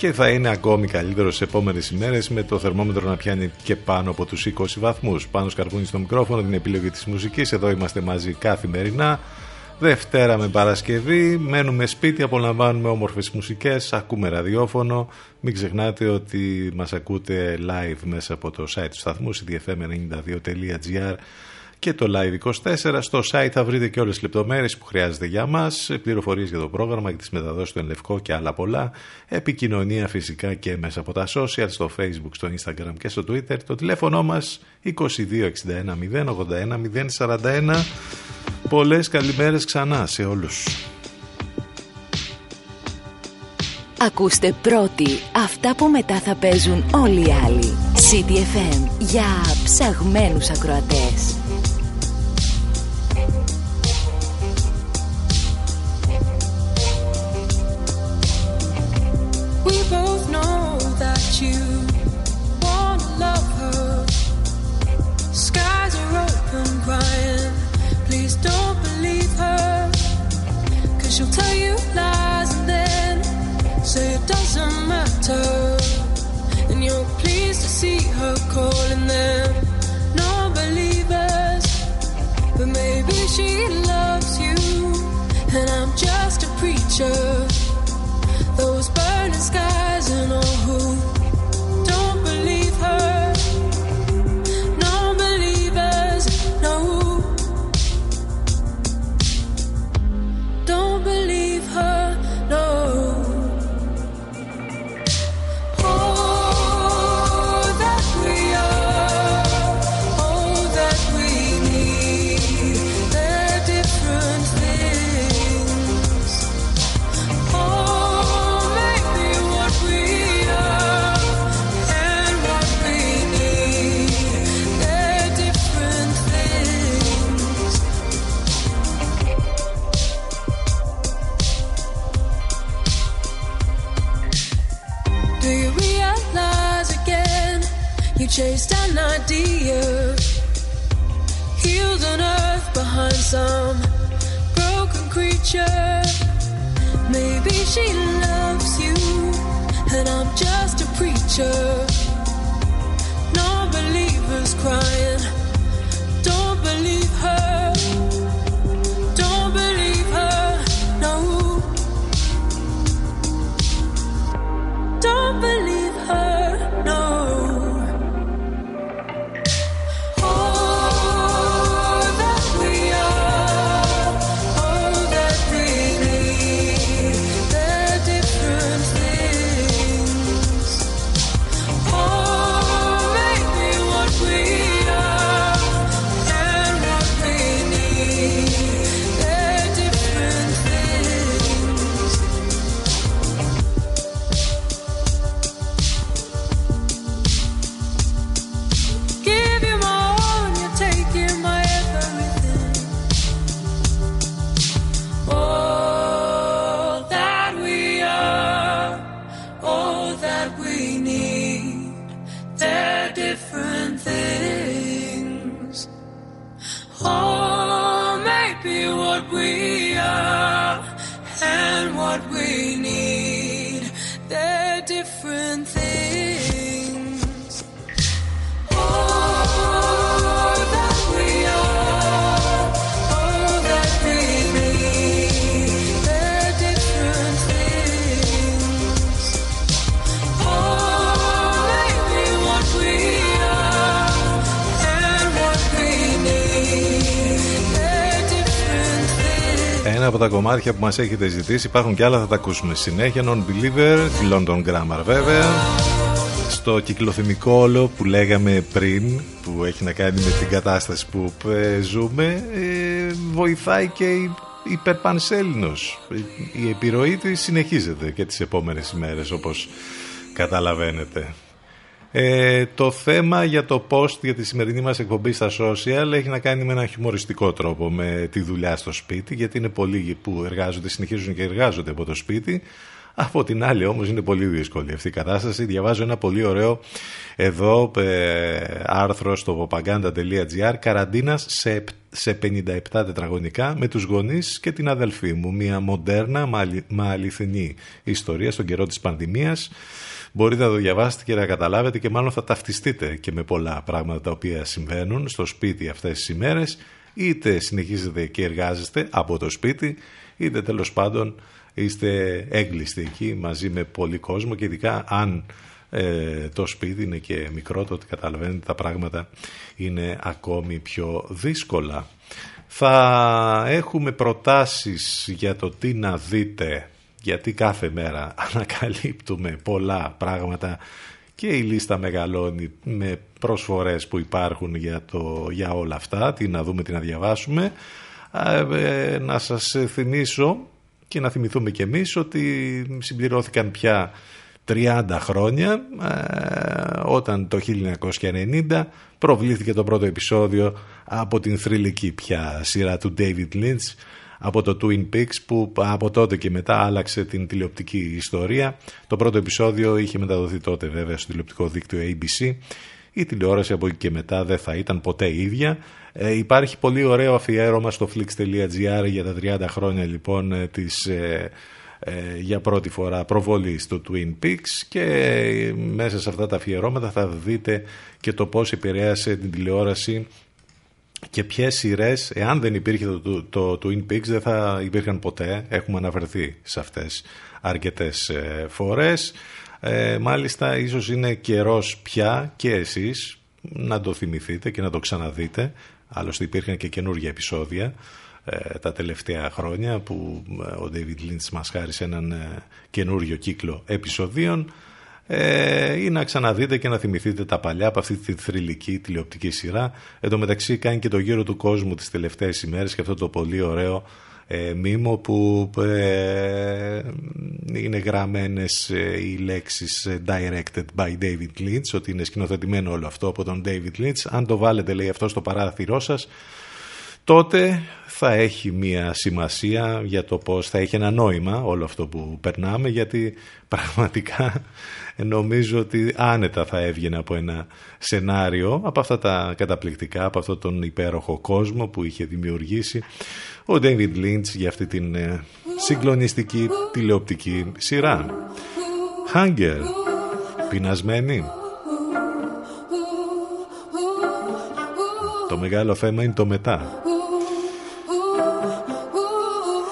S1: και θα είναι ακόμη καλύτερο σε επόμενες ημέρες με το θερμόμετρο να πιάνει και πάνω από τους 20 βαθμούς. Πάνω σκαρβούνι στο μικρόφωνο, την επιλογή της μουσικής, εδώ είμαστε μαζί καθημερινά. Δευτέρα με Παρασκευή, μένουμε σπίτι, απολαμβάνουμε όμορφες μουσικές, ακούμε ραδιόφωνο. Μην ξεχνάτε ότι μας ακούτε live μέσα από το site του σταθμού, cdfm92.gr και το Live24. Στο site θα βρείτε και όλες τις λεπτομέρειες που χρειάζεται για μας, πληροφορίες για το πρόγραμμα, και τις μεταδόσεις του Ενλευκό και άλλα πολλά. Επικοινωνία φυσικά και μέσα από τα social, στο facebook, στο instagram και στο twitter. Το τηλέφωνο μας 2261 081 041. Πολλές καλημέρες ξανά σε όλους.
S10: Ακούστε πρώτοι αυτά που μετά θα παίζουν όλοι οι άλλοι. CTFM για ψαγμένους ακροατές.
S20: And you're pleased to see her calling them non believers. But maybe she loves you, and I'm just a preacher. Chased an idea, healed on earth behind some broken creature. Maybe she loves you, and I'm just a preacher. What we need,
S1: από τα κομμάτια που μας έχετε ζητήσει. Υπάρχουν και άλλα θα τα ακούσουμε συνέχεια. Non-Believer, London Grammar βέβαια. Στο κυκλοθυμικό όλο που λέγαμε πριν Που έχει να κάνει με την κατάσταση που ε, ζούμε ε, Βοηθάει και η υπερπανσέλινος. Η επιρροή της συνεχίζεται και τις επόμενες ημέρες όπως καταλαβαίνετε ε, το θέμα για το post για τη σημερινή μας εκπομπή στα social έχει να κάνει με ένα χιουμοριστικό τρόπο με τη δουλειά στο σπίτι γιατί είναι πολλοί που εργάζονται, συνεχίζουν και εργάζονται από το σπίτι. Από την άλλη όμως είναι πολύ δύσκολη αυτή η κατάσταση. Διαβάζω ένα πολύ ωραίο εδώ ε, άρθρο στο popaganda.gr καραντίνας σε, σε 57 τετραγωνικά με τους γονείς και την αδελφή μου. Μια μοντέρνα μα αληθινή ιστορία στον καιρό της πανδημίας μπορείτε να το διαβάσετε και να καταλάβετε και μάλλον θα ταυτιστείτε και με πολλά πράγματα τα οποία συμβαίνουν στο σπίτι αυτές τις ημέρες είτε συνεχίζετε και εργάζεστε από το σπίτι είτε τέλος πάντων είστε έγκλειστοι εκεί μαζί με πολύ κόσμο και ειδικά αν ε, το σπίτι είναι και μικρό τότε καταλαβαίνετε τα πράγματα είναι ακόμη πιο δύσκολα. Θα έχουμε προτάσεις για το τι να δείτε γιατί κάθε μέρα ανακαλύπτουμε πολλά πράγματα και η λίστα μεγαλώνει με προσφορές που υπάρχουν για, το, για όλα αυτά, τι να δούμε, τι να διαβάσουμε. Ε, να σας θυμίσω και να θυμηθούμε κι εμείς ότι συμπληρώθηκαν πια 30 χρόνια ε, όταν το 1990 προβλήθηκε το πρώτο επεισόδιο από την θρηλυκή πια σειρά του David Lynch από το Twin Peaks που από τότε και μετά άλλαξε την τηλεοπτική ιστορία. Το πρώτο επεισόδιο είχε μεταδοθεί τότε βέβαια στο τηλεοπτικό δίκτυο ABC. Η τηλεόραση από εκεί και μετά δεν θα ήταν ποτέ ίδια. Ε, υπάρχει πολύ ωραίο αφιέρωμα στο flix.gr για τα 30 χρόνια λοιπόν ε, της ε, ε, για πρώτη φορά προβολή στο Twin Peaks και μέσα σε αυτά τα αφιερώματα θα δείτε και το πώς επηρέασε την τηλεόραση και ποιες σειρές, εάν δεν υπήρχε το, το, Twin Peaks, δεν θα υπήρχαν ποτέ. Έχουμε αναφερθεί σε αυτές αρκετές ε, φορές. Ε, μάλιστα, ίσως είναι καιρός πια και εσείς να το θυμηθείτε και να το ξαναδείτε. Άλλωστε υπήρχαν και καινούργια επεισόδια ε, τα τελευταία χρόνια που ε, ο David Lynch μας χάρισε έναν ε, καινούριο κύκλο επεισοδίων ε, ή να ξαναδείτε και να θυμηθείτε τα παλιά από αυτή τη θρηλυκή τηλεοπτική σειρά. Εν τω μεταξύ κάνει και το γύρο του κόσμου τις τελευταίες ημέρες και αυτό το πολύ ωραίο ε, μήμο που ε, είναι γραμμένες ε, οι λέξεις ε, directed by David Lynch ότι είναι σκηνοθετημένο όλο αυτό από τον David Lynch αν το βάλετε λέει αυτό στο παράθυρό σας τότε θα έχει μία σημασία για το πώς θα έχει ένα νόημα όλο αυτό που περνάμε γιατί πραγματικά νομίζω ότι άνετα θα έβγαινε από ένα σενάριο από αυτά τα καταπληκτικά, από αυτόν τον υπέροχο κόσμο που είχε δημιουργήσει ο David Lynch για αυτή την ε, συγκλονιστική τηλεοπτική σειρά. Hunger, πεινασμένη. Το μεγάλο θέμα είναι το μετά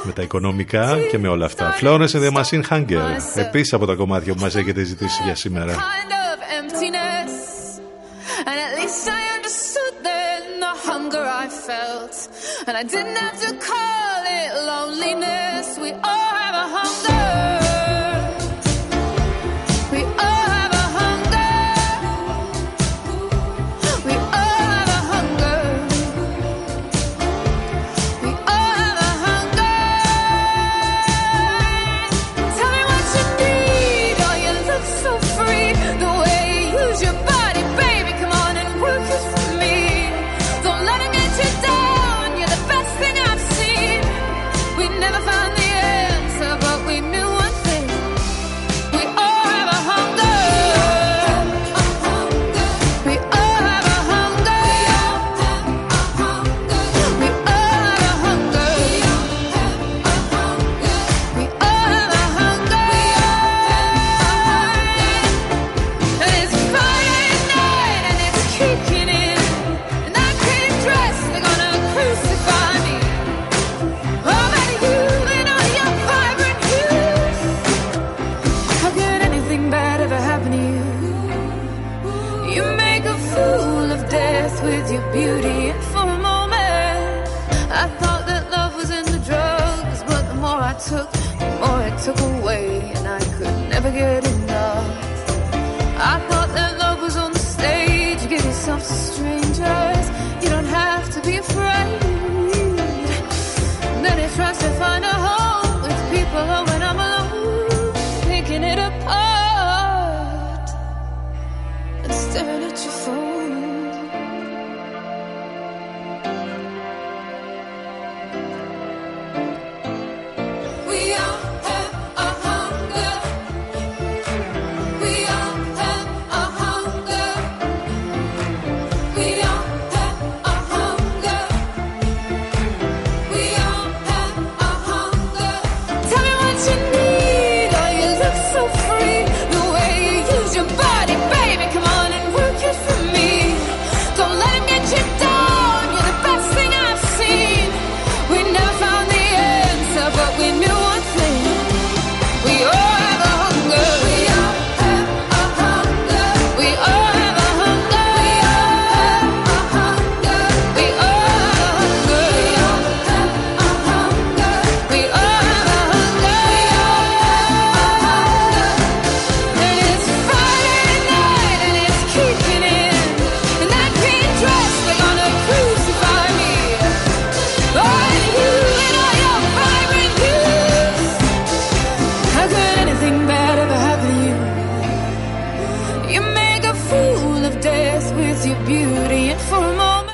S1: με τα οικονομικά και με όλα αυτά. Florence and the Machine Hunger. Επίσης από τα κομμάτια που μας έχετε ζητήσει για σήμερα. And I didn't have to call it loneliness. We all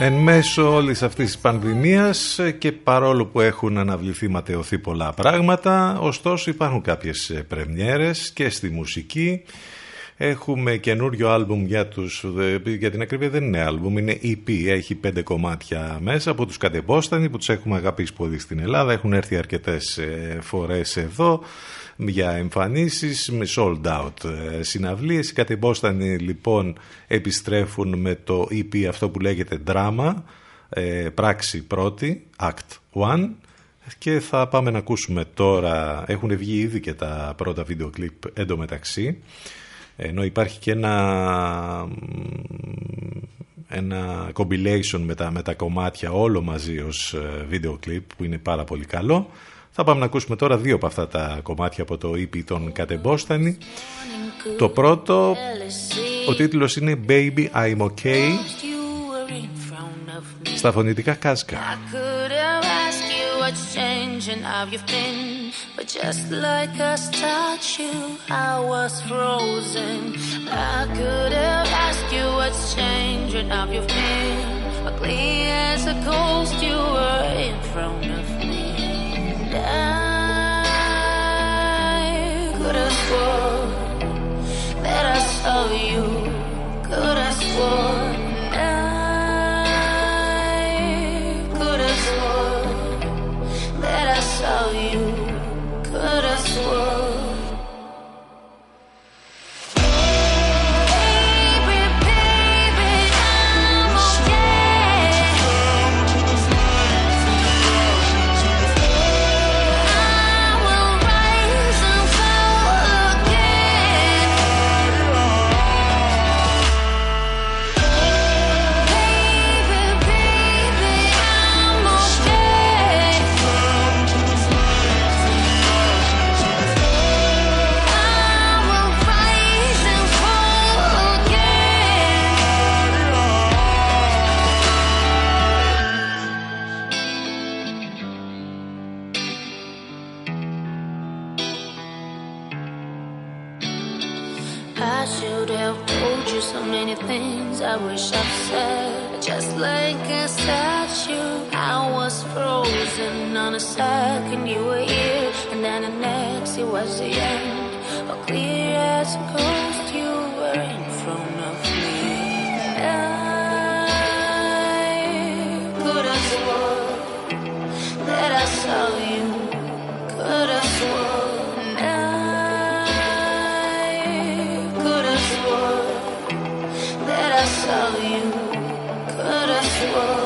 S1: Εν μέσω όλης αυτής της πανδημίας ε, και παρόλο που έχουν αναβληθεί ματαιωθεί πολλά πράγματα, ωστόσο υπάρχουν κάποιες ε, πρεμιέρες και στη μουσική. Έχουμε καινούριο άλμπουμ για τους, ε, για την ακρίβεια δεν είναι άλμπουμ, είναι EP, έχει πέντε κομμάτια μέσα από τους κατεμπόστανοι που τους έχουμε αγαπήσει πολύ στην Ελλάδα, έχουν έρθει αρκετές ε, φορές εδώ για εμφανίσεις με sold out ε, συναυλίες. Οι κατεμπόστανοι λοιπόν επιστρέφουν με το EP αυτό που λέγεται Drama, ε, πράξη πρώτη, Act 1 και θα πάμε να ακούσουμε τώρα, έχουν βγει ήδη και τα πρώτα βίντεο κλιπ εντωμεταξύ. Ενώ υπάρχει και ένα ένα compilation με τα, με τα κομμάτια όλο μαζί ως ε, βίντεο κλιπ που είναι πάρα πολύ καλό θα πάμε να ακούσουμε τώρα δύο από αυτά τα κομμάτια από το EP των Κατεμπόστανη το πρώτο ο τίτλος είναι Baby I'm Okay στα φωνητικά κάσκα
S25: could have asked you what's changing, how you've been. But just like a statue, I was frozen. I could have asked you what's changing, how you've been. But clear as a ghost, you were in front of me. Could I swore that I saw you. Could I swore? I wish I've said. Just like a statue, I was frozen on a second you were here, and then the next it was the end. But clear as a ghost, you were in front of me. I could have sworn that I saw you. Could have sworn
S7: forever.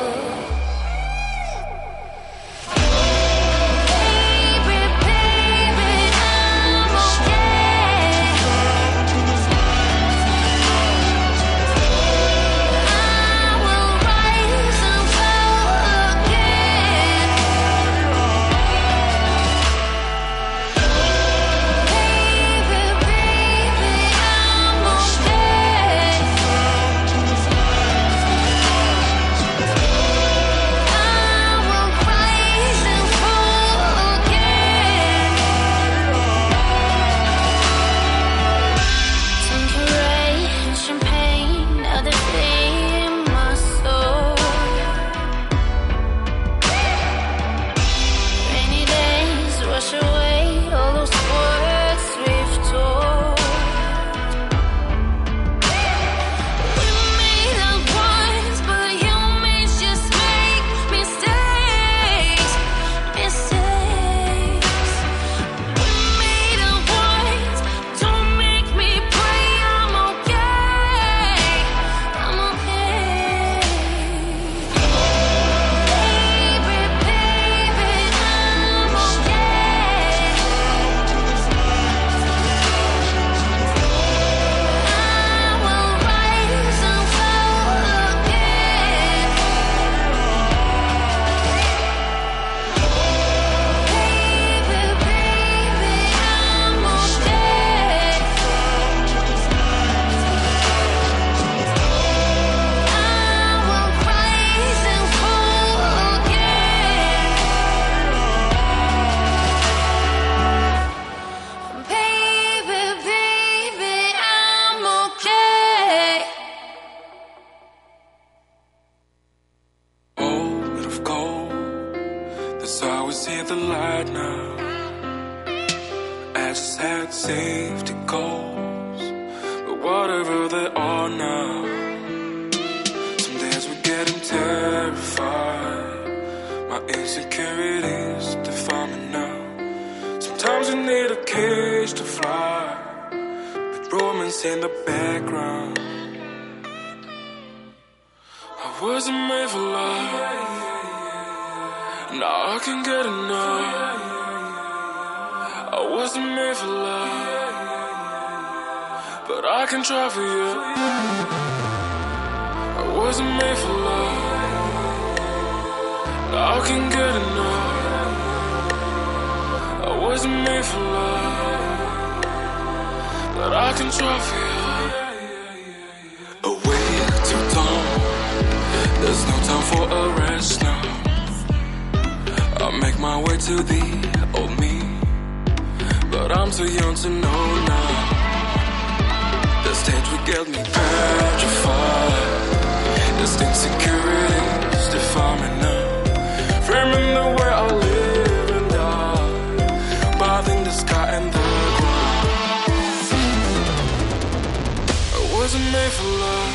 S7: Wasn't made for love.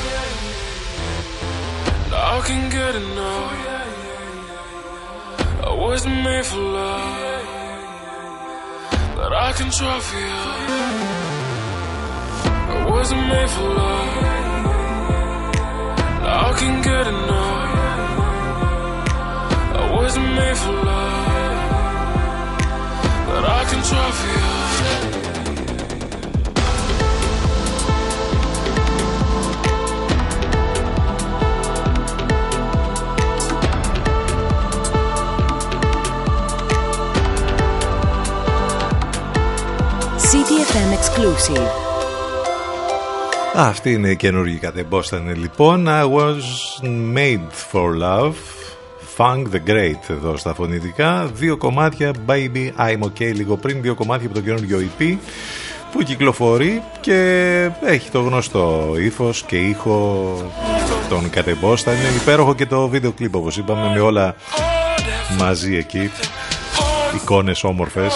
S7: Now I can get enough. I wasn't made for love, but I can try for you. I wasn't made for love. Now I can get enough. I wasn't made for love, but I can try for you.
S10: CTFM exclusive.
S1: Αυτή είναι η καινούργια κατεμπόστανε λοιπόν. I was made for love. Funk the Great εδώ στα φωνητικά. Δύο κομμάτια Baby I'm OK λίγο πριν Δύο κομμάτια από το καινούργιο EP που κυκλοφορεί και έχει το γνωστό ύφος και ήχο τον κατεμπόστανε υπέροχο και το βίντεο κλιπ όπως είπαμε με όλα μαζί εκεί. Εικόνες όμορφες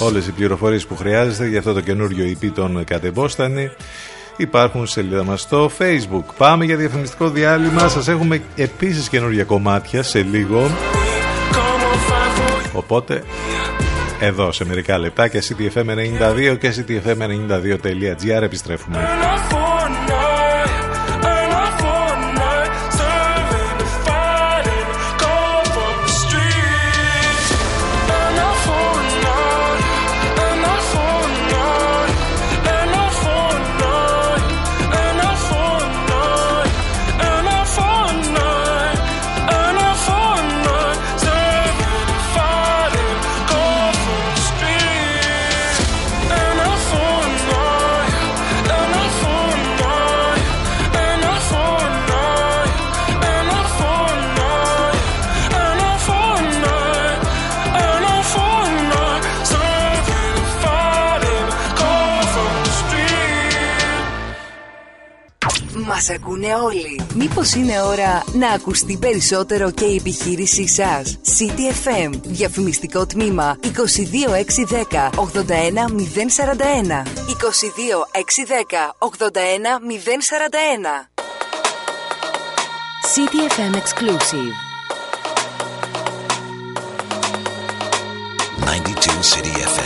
S1: Όλες οι πληροφορίες που χρειάζεστε για αυτό το καινούριο EP των Κατεμπόστανη υπάρχουν στη σελίδα μας στο facebook. Πάμε για διαφημιστικό διάλειμμα. Σας έχουμε επίσης καινούργια κομμάτια σε λίγο. Οπότε εδώ σε μερικά λεπτά και CTFM92 και CTFM92.gr επιστρέφουμε.
S10: Ακούνε όλοι. Μήπως είναι ώρα να ακουστεί περισσότερο και η επιχείρησή σας. CTFM, διαφημιστικό τμήμα 22610 81041. 22610 81041. CTFM exclusive.
S9: 92 City FM.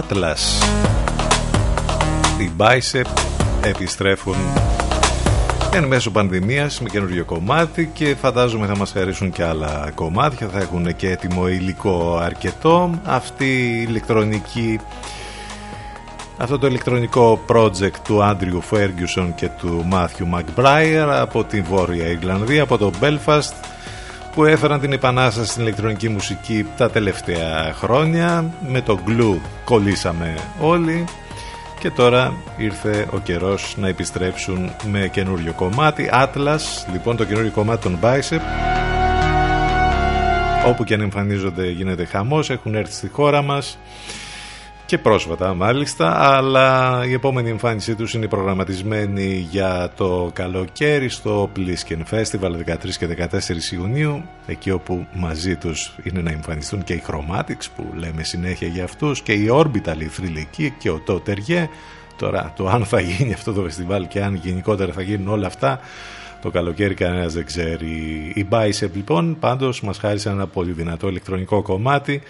S1: Atlas. Οι Bicep επιστρέφουν. Εν μέσω πανδημίας με καινούριο κομμάτι και φαντάζομαι θα μας χαρίσουν και άλλα κομμάτια. Θα έχουν και έτοιμο υλικό αρκετό. Αυτή η ηλεκτρονική αυτό το ηλεκτρονικό project του Άντριου Φέργιουσον και του Μάθιου Μακμπράιερ από τη Βόρεια Ιρλανδία, από το Belfast που έφεραν την επανάσταση στην ηλεκτρονική μουσική τα τελευταία χρόνια. Με το Glue κολλήσαμε όλοι και τώρα ήρθε ο καιρός να επιστρέψουν με καινούριο κομμάτι. Atlas, λοιπόν το καινούριο κομμάτι των Bicep. Όπου και αν εμφανίζονται γίνεται χαμός, έχουν έρθει στη χώρα μας και πρόσφατα μάλιστα, αλλά η επόμενη εμφάνισή τους είναι προγραμματισμένη για το καλοκαίρι στο Plisken Festival 13 και 14 Ιουνίου, εκεί όπου μαζί τους είναι να εμφανιστούν και οι Chromatics που λέμε συνέχεια για αυτούς και οι Orbital, οι θρηλυκοί και ο Toterje. Τώρα το αν θα γίνει αυτό το φεστιβάλ και αν γενικότερα θα γίνουν όλα αυτά το καλοκαίρι κανένας δεν ξέρει. Η Bicep λοιπόν πάντως μας χάρισαν ένα πολύ δυνατό ηλεκτρονικό κομμάτι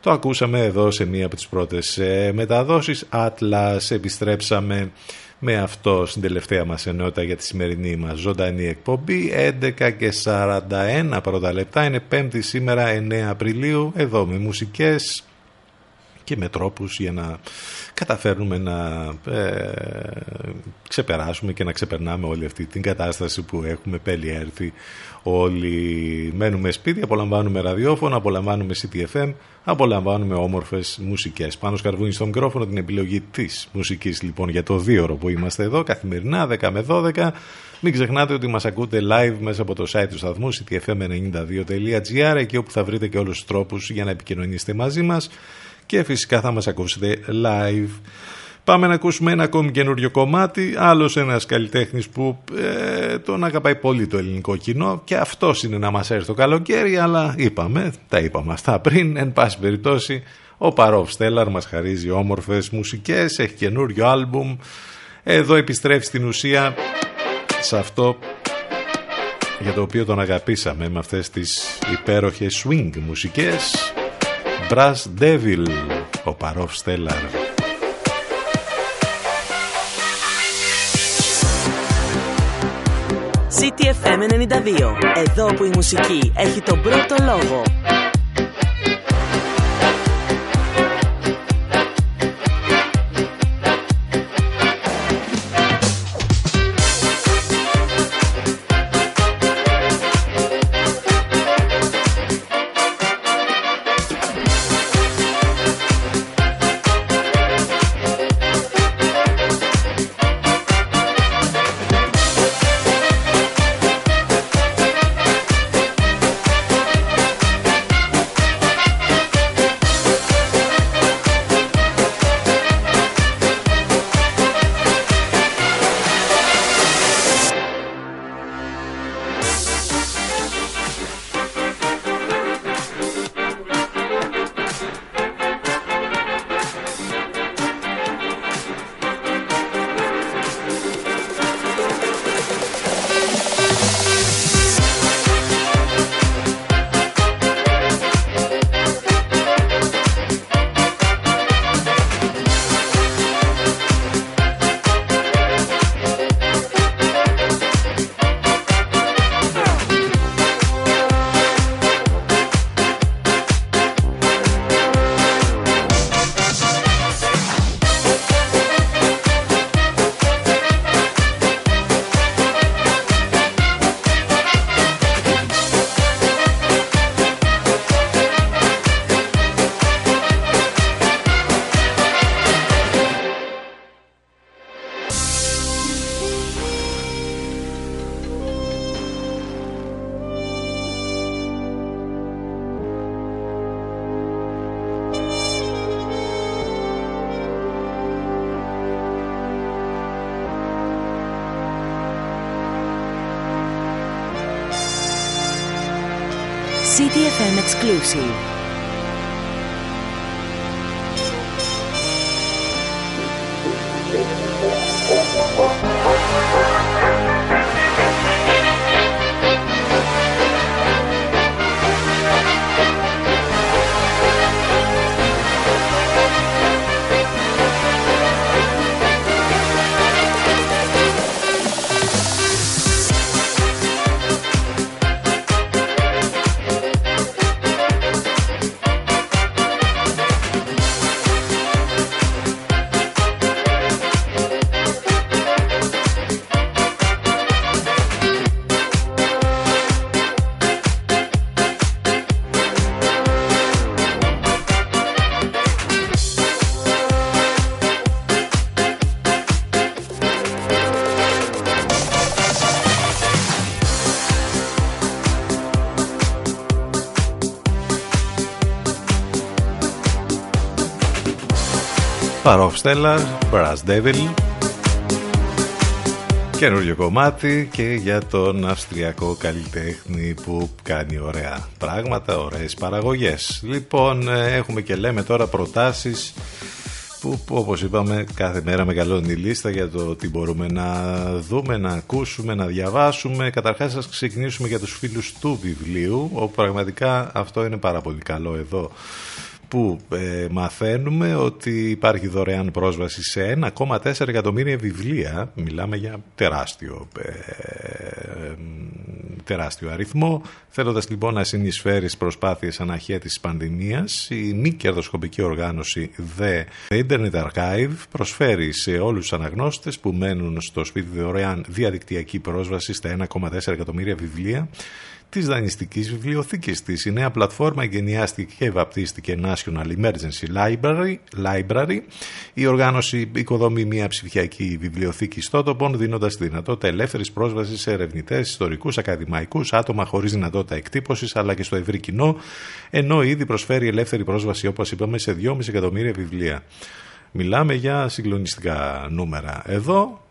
S1: το ακούσαμε εδώ σε μία από τις πρώτες ε, μεταδόσεις. Atlas επιστρέψαμε με αυτό στην τελευταία μας ενότητα για τη σημερινή μας ζωντανή εκπομπή. 11 και 41 πρώτα λεπτά. Είναι πέμπτη σήμερα 9 Απριλίου. Εδώ με μουσικές και με τρόπους για να καταφέρνουμε να ε, ξεπεράσουμε και να ξεπερνάμε όλη αυτή την κατάσταση που έχουμε περιέρθει όλοι μένουμε σπίτι, απολαμβάνουμε ραδιόφωνο, απολαμβάνουμε CTFM, απολαμβάνουμε όμορφες μουσικές. Πάνω σκαρβούνι στο μικρόφωνο την επιλογή της μουσικής λοιπόν για το δύο ώρο που είμαστε εδώ καθημερινά 10 με 12. Μην ξεχνάτε ότι μας ακούτε live μέσα από το site του σταθμού ctfm92.gr εκεί όπου θα βρείτε και όλους τους τρόπους για να επικοινωνήσετε μαζί μας και φυσικά θα μας ακούσετε live. Πάμε να ακούσουμε ένα ακόμη καινούριο κομμάτι. Άλλος ένας καλλιτέχνης που ε, τον αγαπάει πολύ το ελληνικό κοινό και αυτός είναι να μας έρθει το καλοκαίρι. Αλλά είπαμε, τα είπαμε αυτά πριν. Εν πάση περιπτώσει, ο Παρόφ Στέλλαρ μας χαρίζει όμορφες μουσικές, έχει καινούριο άλμπουμ. Εδώ επιστρέφει στην ουσία σε αυτό για το οποίο τον αγαπήσαμε με αυτές τις υπέροχες swing μουσικές Brass Devil ο Παρόφ Στέλλαρ
S26: CTFM 92. Εδώ που η μουσική έχει τον πρώτο λόγο.
S1: Παρόφ Stellar, Brass Devil Καινούριο κομμάτι και για τον αυστριακό καλλιτέχνη που κάνει ωραία πράγματα, ωραίες παραγωγές. Λοιπόν, ε, έχουμε και λέμε τώρα προτάσεις που, που όπως είπαμε κάθε μέρα μεγαλώνει η λίστα για το τι μπορούμε να δούμε, να ακούσουμε, να διαβάσουμε. Καταρχάς σας ξεκινήσουμε για τους φίλους του βιβλίου, όπου πραγματικά αυτό είναι πάρα πολύ καλό εδώ που ε, μαθαίνουμε ότι υπάρχει δωρεάν πρόσβαση σε 1,4 εκατομμύρια βιβλία. Μιλάμε για τεράστιο, ε, τεράστιο αριθμό. Θέλοντας λοιπόν να συνεισφέρει στις προσπάθειες αναχέτησης της πανδημίας, η μη κερδοσκοπική οργάνωση The Internet Archive προσφέρει σε όλους τους αναγνώστες που μένουν στο σπίτι δωρεάν διαδικτυακή πρόσβαση στα 1,4 εκατομμύρια βιβλία της δανειστικής βιβλιοθήκης της. Η νέα πλατφόρμα εγκαινιάστηκε και βαπτίστηκε National Emergency Library. Library. Η οργάνωση οικοδομεί μια ψηφιακή βιβλιοθήκη ιστότοπων, δίνοντας τη δυνατότητα ελεύθερης πρόσβασης σε ερευνητές, ιστορικούς, ακαδημαϊκούς, άτομα χωρίς δυνατότητα εκτύπωσης, αλλά και στο ευρύ κοινό, ενώ ήδη προσφέρει ελεύθερη πρόσβαση, όπως είπαμε, σε 2,5 εκατομμύρια βιβλία. Μιλάμε για συγκλονιστικά νούμερα. Εδώ α,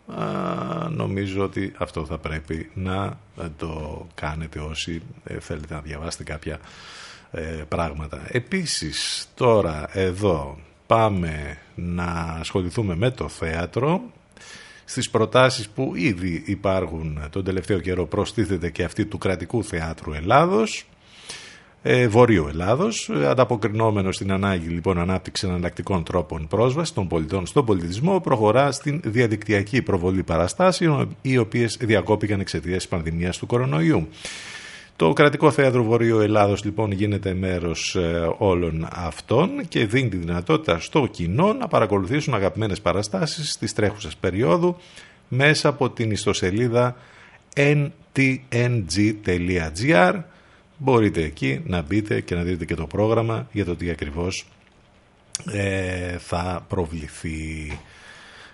S1: νομίζω ότι αυτό θα πρέπει να το κάνετε όσοι ε, θέλετε να διαβάσετε κάποια ε, πράγματα. Επίσης τώρα εδώ πάμε να ασχοληθούμε με το θέατρο στις προτάσεις που ήδη υπάρχουν τον τελευταίο καιρό προστίθεται και αυτή του κρατικού θεάτρου Ελλάδος ε, Βορείου Ελλάδος, ε, ανταποκρινόμενος στην ανάγκη λοιπόν ανάπτυξη εναλλακτικών τρόπων πρόσβασης των πολιτών στον πολιτισμό, προχωρά στην διαδικτυακή προβολή παραστάσεων, οι οποίες διακόπηκαν εξαιτίας της πανδημίας του κορονοϊού. Το κρατικό θέατρο Βορείου Ελλάδος λοιπόν γίνεται μέρος ε, όλων αυτών και δίνει τη δυνατότητα στο κοινό να παρακολουθήσουν αγαπημένες παραστάσεις της τρέχουσας περίοδου μέσα από την ιστοσελίδα ntng.gr μπορείτε εκεί να μπείτε και να δείτε και το πρόγραμμα για το τι ακριβώς ε, θα προβληθεί.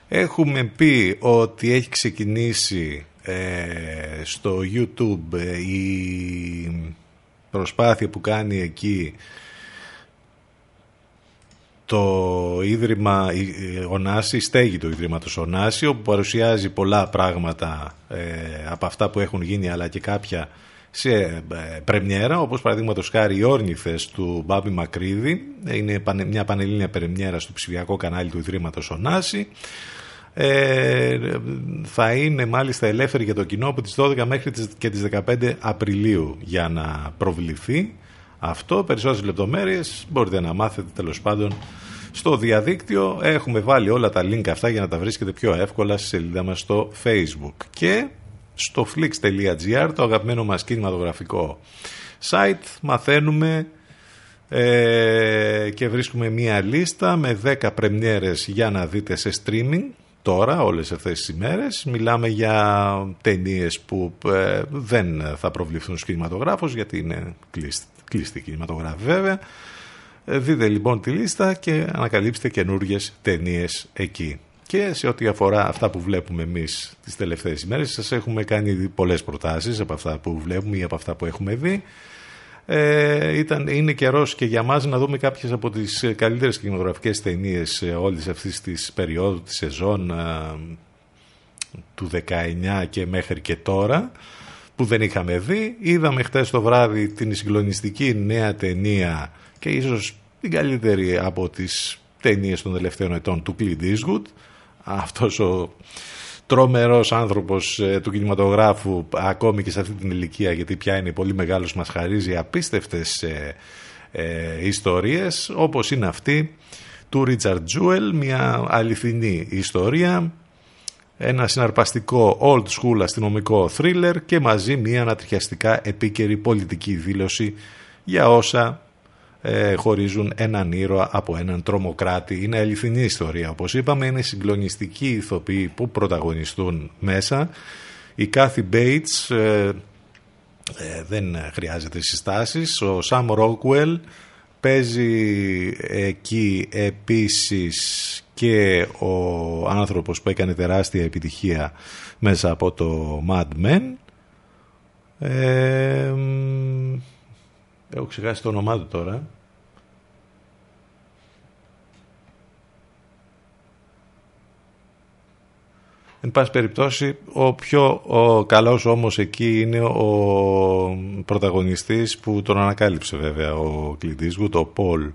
S1: Έχουμε πει ότι έχει ξεκινήσει ε, στο YouTube ε, η προσπάθεια που κάνει εκεί το Ίδρυμα Ωνάση, η στέγη του Ιδρύματος Ωνάση, όπου παρουσιάζει πολλά πράγματα από αυτά που έχουν γίνει αλλά και κάποια σε ε, πρεμιέρα, όπως παραδείγματος χάρη οι όρνηθες του Μπάμπη Μακρύδη, είναι μια πανελλήνια πρεμιέρα στο ψηφιακό κανάλι του Ιδρύματος Ωνάση. Ε, θα είναι μάλιστα ελεύθερη για το κοινό από τις 12 μέχρι και τις 15 Απριλίου για να προβληθεί αυτό. Περισσότερες λεπτομέρειες μπορείτε να μάθετε τέλος πάντων στο διαδίκτυο. Έχουμε βάλει όλα τα link αυτά για να τα βρίσκετε πιο εύκολα στη σελίδα μας στο Facebook. Και στο flix.gr, το αγαπημένο μας κινηματογραφικό site, μαθαίνουμε ε, και βρίσκουμε μία λίστα με 10 πρεμιέρες για να δείτε σε streaming τώρα όλες αυτές τις ημέρες. Μιλάμε για ταινίες που ε, δεν θα προβληθούν στους κινηματογράφους γιατί είναι κλειστή, κλειστή κινηματογράφη βέβαια. Ε, δείτε λοιπόν τη λίστα και ανακαλύψτε καινούργιες ταινίες εκεί. Και σε ό,τι αφορά αυτά που βλέπουμε εμείς τις τελευταίες ημέρες, σας έχουμε κάνει πολλές προτάσεις από αυτά που βλέπουμε ή από αυτά που έχουμε δει. Ε, ήταν, είναι καιρός και για μας να δούμε κάποιες από τις καλύτερες κινηματογραφικές ταινίες όλης αυτής της περίοδου, της σεζόν ε, του 19 και μέχρι και τώρα που δεν είχαμε δει. Είδαμε χτες το βράδυ την συγκλονιστική νέα ταινία και ίσως την καλύτερη από τις ταινίες των τελευταίων ετών του Clint Eastwood αυτός ο τρομερός άνθρωπος ε, του κινηματογράφου ακόμη και σε αυτή την ηλικία γιατί πια είναι πολύ μεγάλος μας χαρίζει απίστευτες ε, ε, ιστορίες όπως είναι αυτή του Richard Jewell μια αληθινή ιστορία ένα συναρπαστικό old school αστυνομικό thriller και μαζί μια ανατριχιαστικά επίκαιρη πολιτική δήλωση για όσα ε, χωρίζουν έναν ήρωα από έναν τρομοκράτη. Είναι αληθινή ιστορία. Όπως είπαμε είναι συγκλονιστικοί ηθοποιοί που πρωταγωνιστούν μέσα. Η Κάθι Μπέιτς ε, ε, δεν χρειάζεται συστάσεις. Ο Σαμ Ρόκουελ παίζει εκεί επίσης και ο άνθρωπος που έκανε τεράστια επιτυχία μέσα από το Mad Men. Ε, έχω ξεχάσει το όνομά του τώρα. Εν πάση περιπτώσει, ο πιο ο καλός όμως εκεί είναι ο πρωταγωνιστής που τον ανακάλυψε βέβαια ο Clint το ο Paul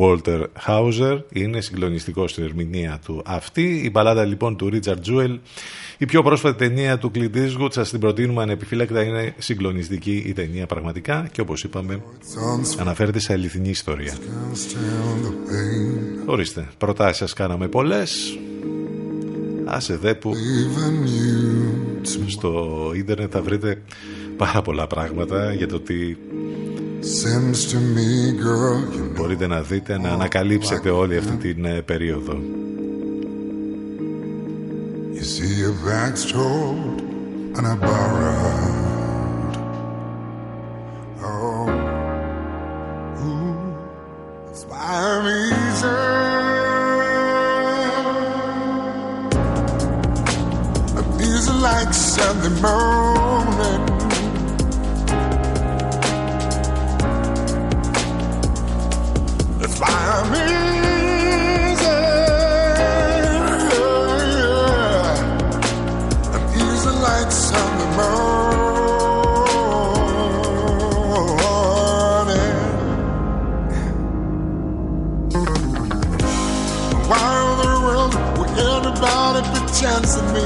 S1: Walter Hauser. Είναι συγκλονιστικός στην ερμηνεία του αυτή. Η μπαλάδα λοιπόν του Richard Jewell, η πιο πρόσφατη ταινία του Clint Eastwood, σας την προτείνουμε ανεπιφύλακτα, είναι συγκλονιστική η ταινία πραγματικά και όπως είπαμε αναφέρεται σε αληθινή ιστορία. Ορίστε, προτάσεις σας κάναμε πολλές. Άσε δε που στο ίντερνετ θα βρείτε πάρα πολλά πράγματα για το τι μπορείτε να δείτε, να ανακαλύψετε όλη αυτή την ε, περίοδο.
S27: like the morning. That's why I'm easy. Yeah. I'm easy like Sunday morning. Why in the world would everybody be chancing me?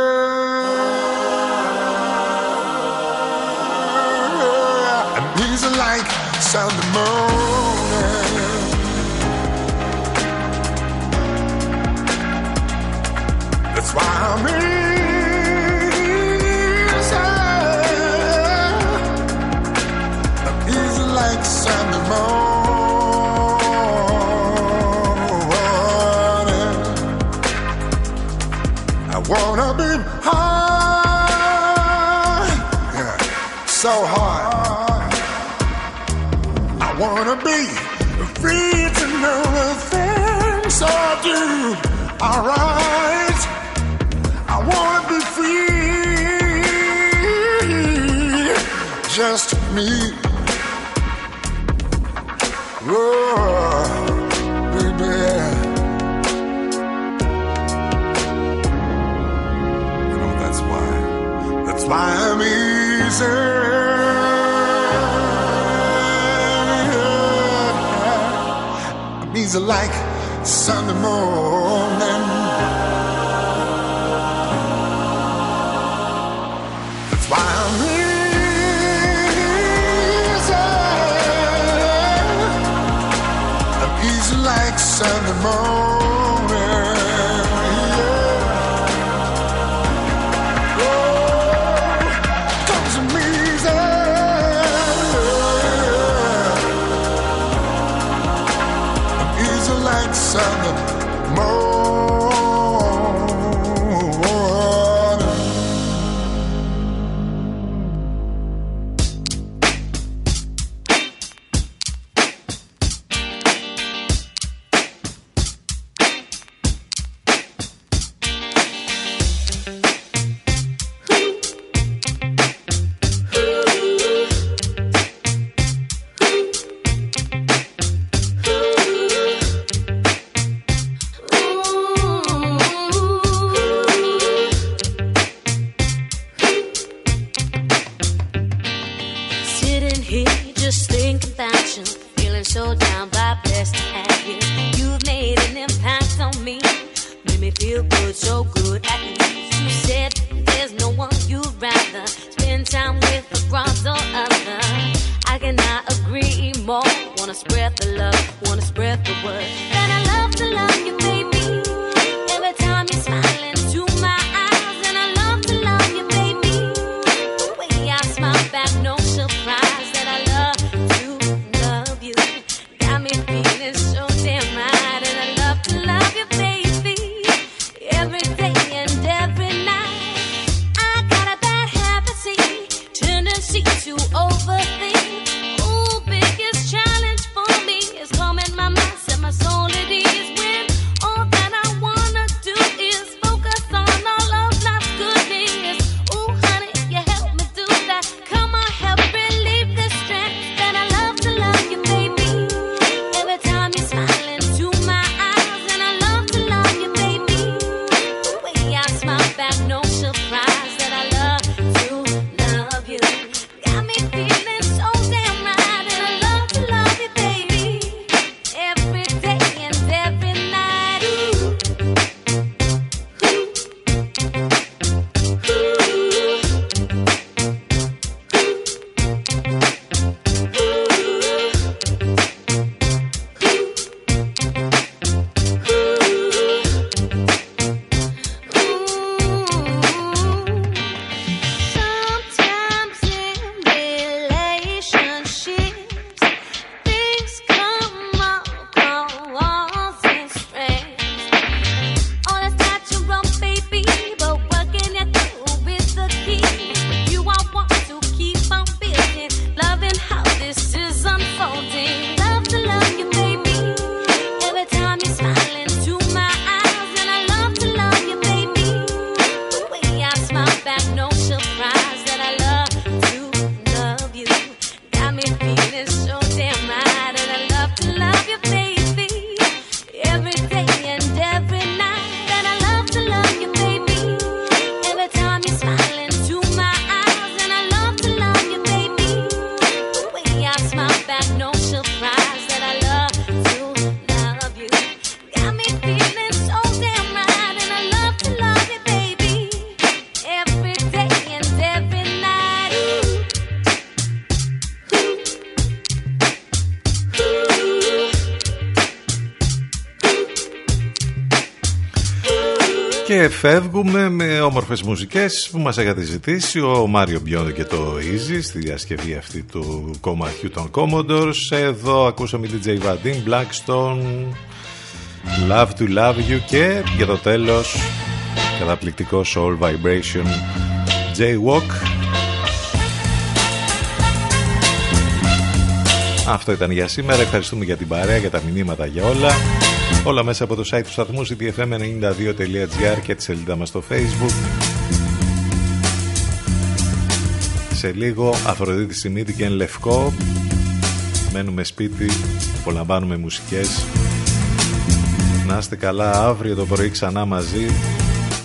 S1: Όμορφες μουσικές που μας έχετε ζητήσει ο Μάριο Μπιόντο και το Easy στη διασκευή αυτή του κομματιού των Commodores. Εδώ ακούσαμε την J. Vadim, Blackstone, Love to Love You και για το τέλος καταπληκτικό Soul Vibration J-Walk. Αυτό ήταν για σήμερα. Ευχαριστούμε για την παρέα, για τα μηνύματα, για όλα. Όλα μέσα από το site του σταθμού ctfm92.gr και τη σελίδα μας στο facebook. Σε λίγο Αφροδίτη Σιμίτη και εν Λευκό. Μένουμε σπίτι, απολαμβάνουμε μουσικές. Να είστε καλά αύριο το πρωί ξανά μαζί.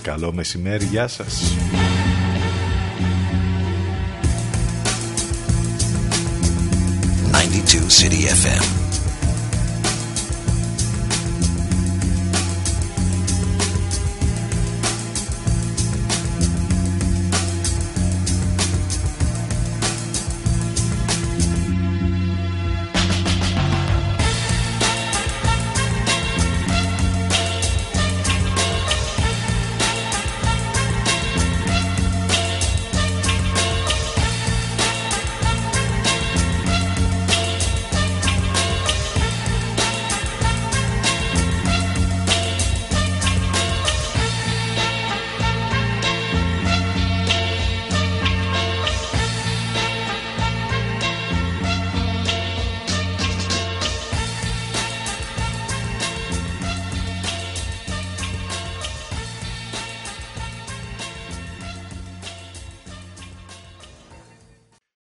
S1: Καλό μεσημέρι, γεια σας.
S9: 92 City FM.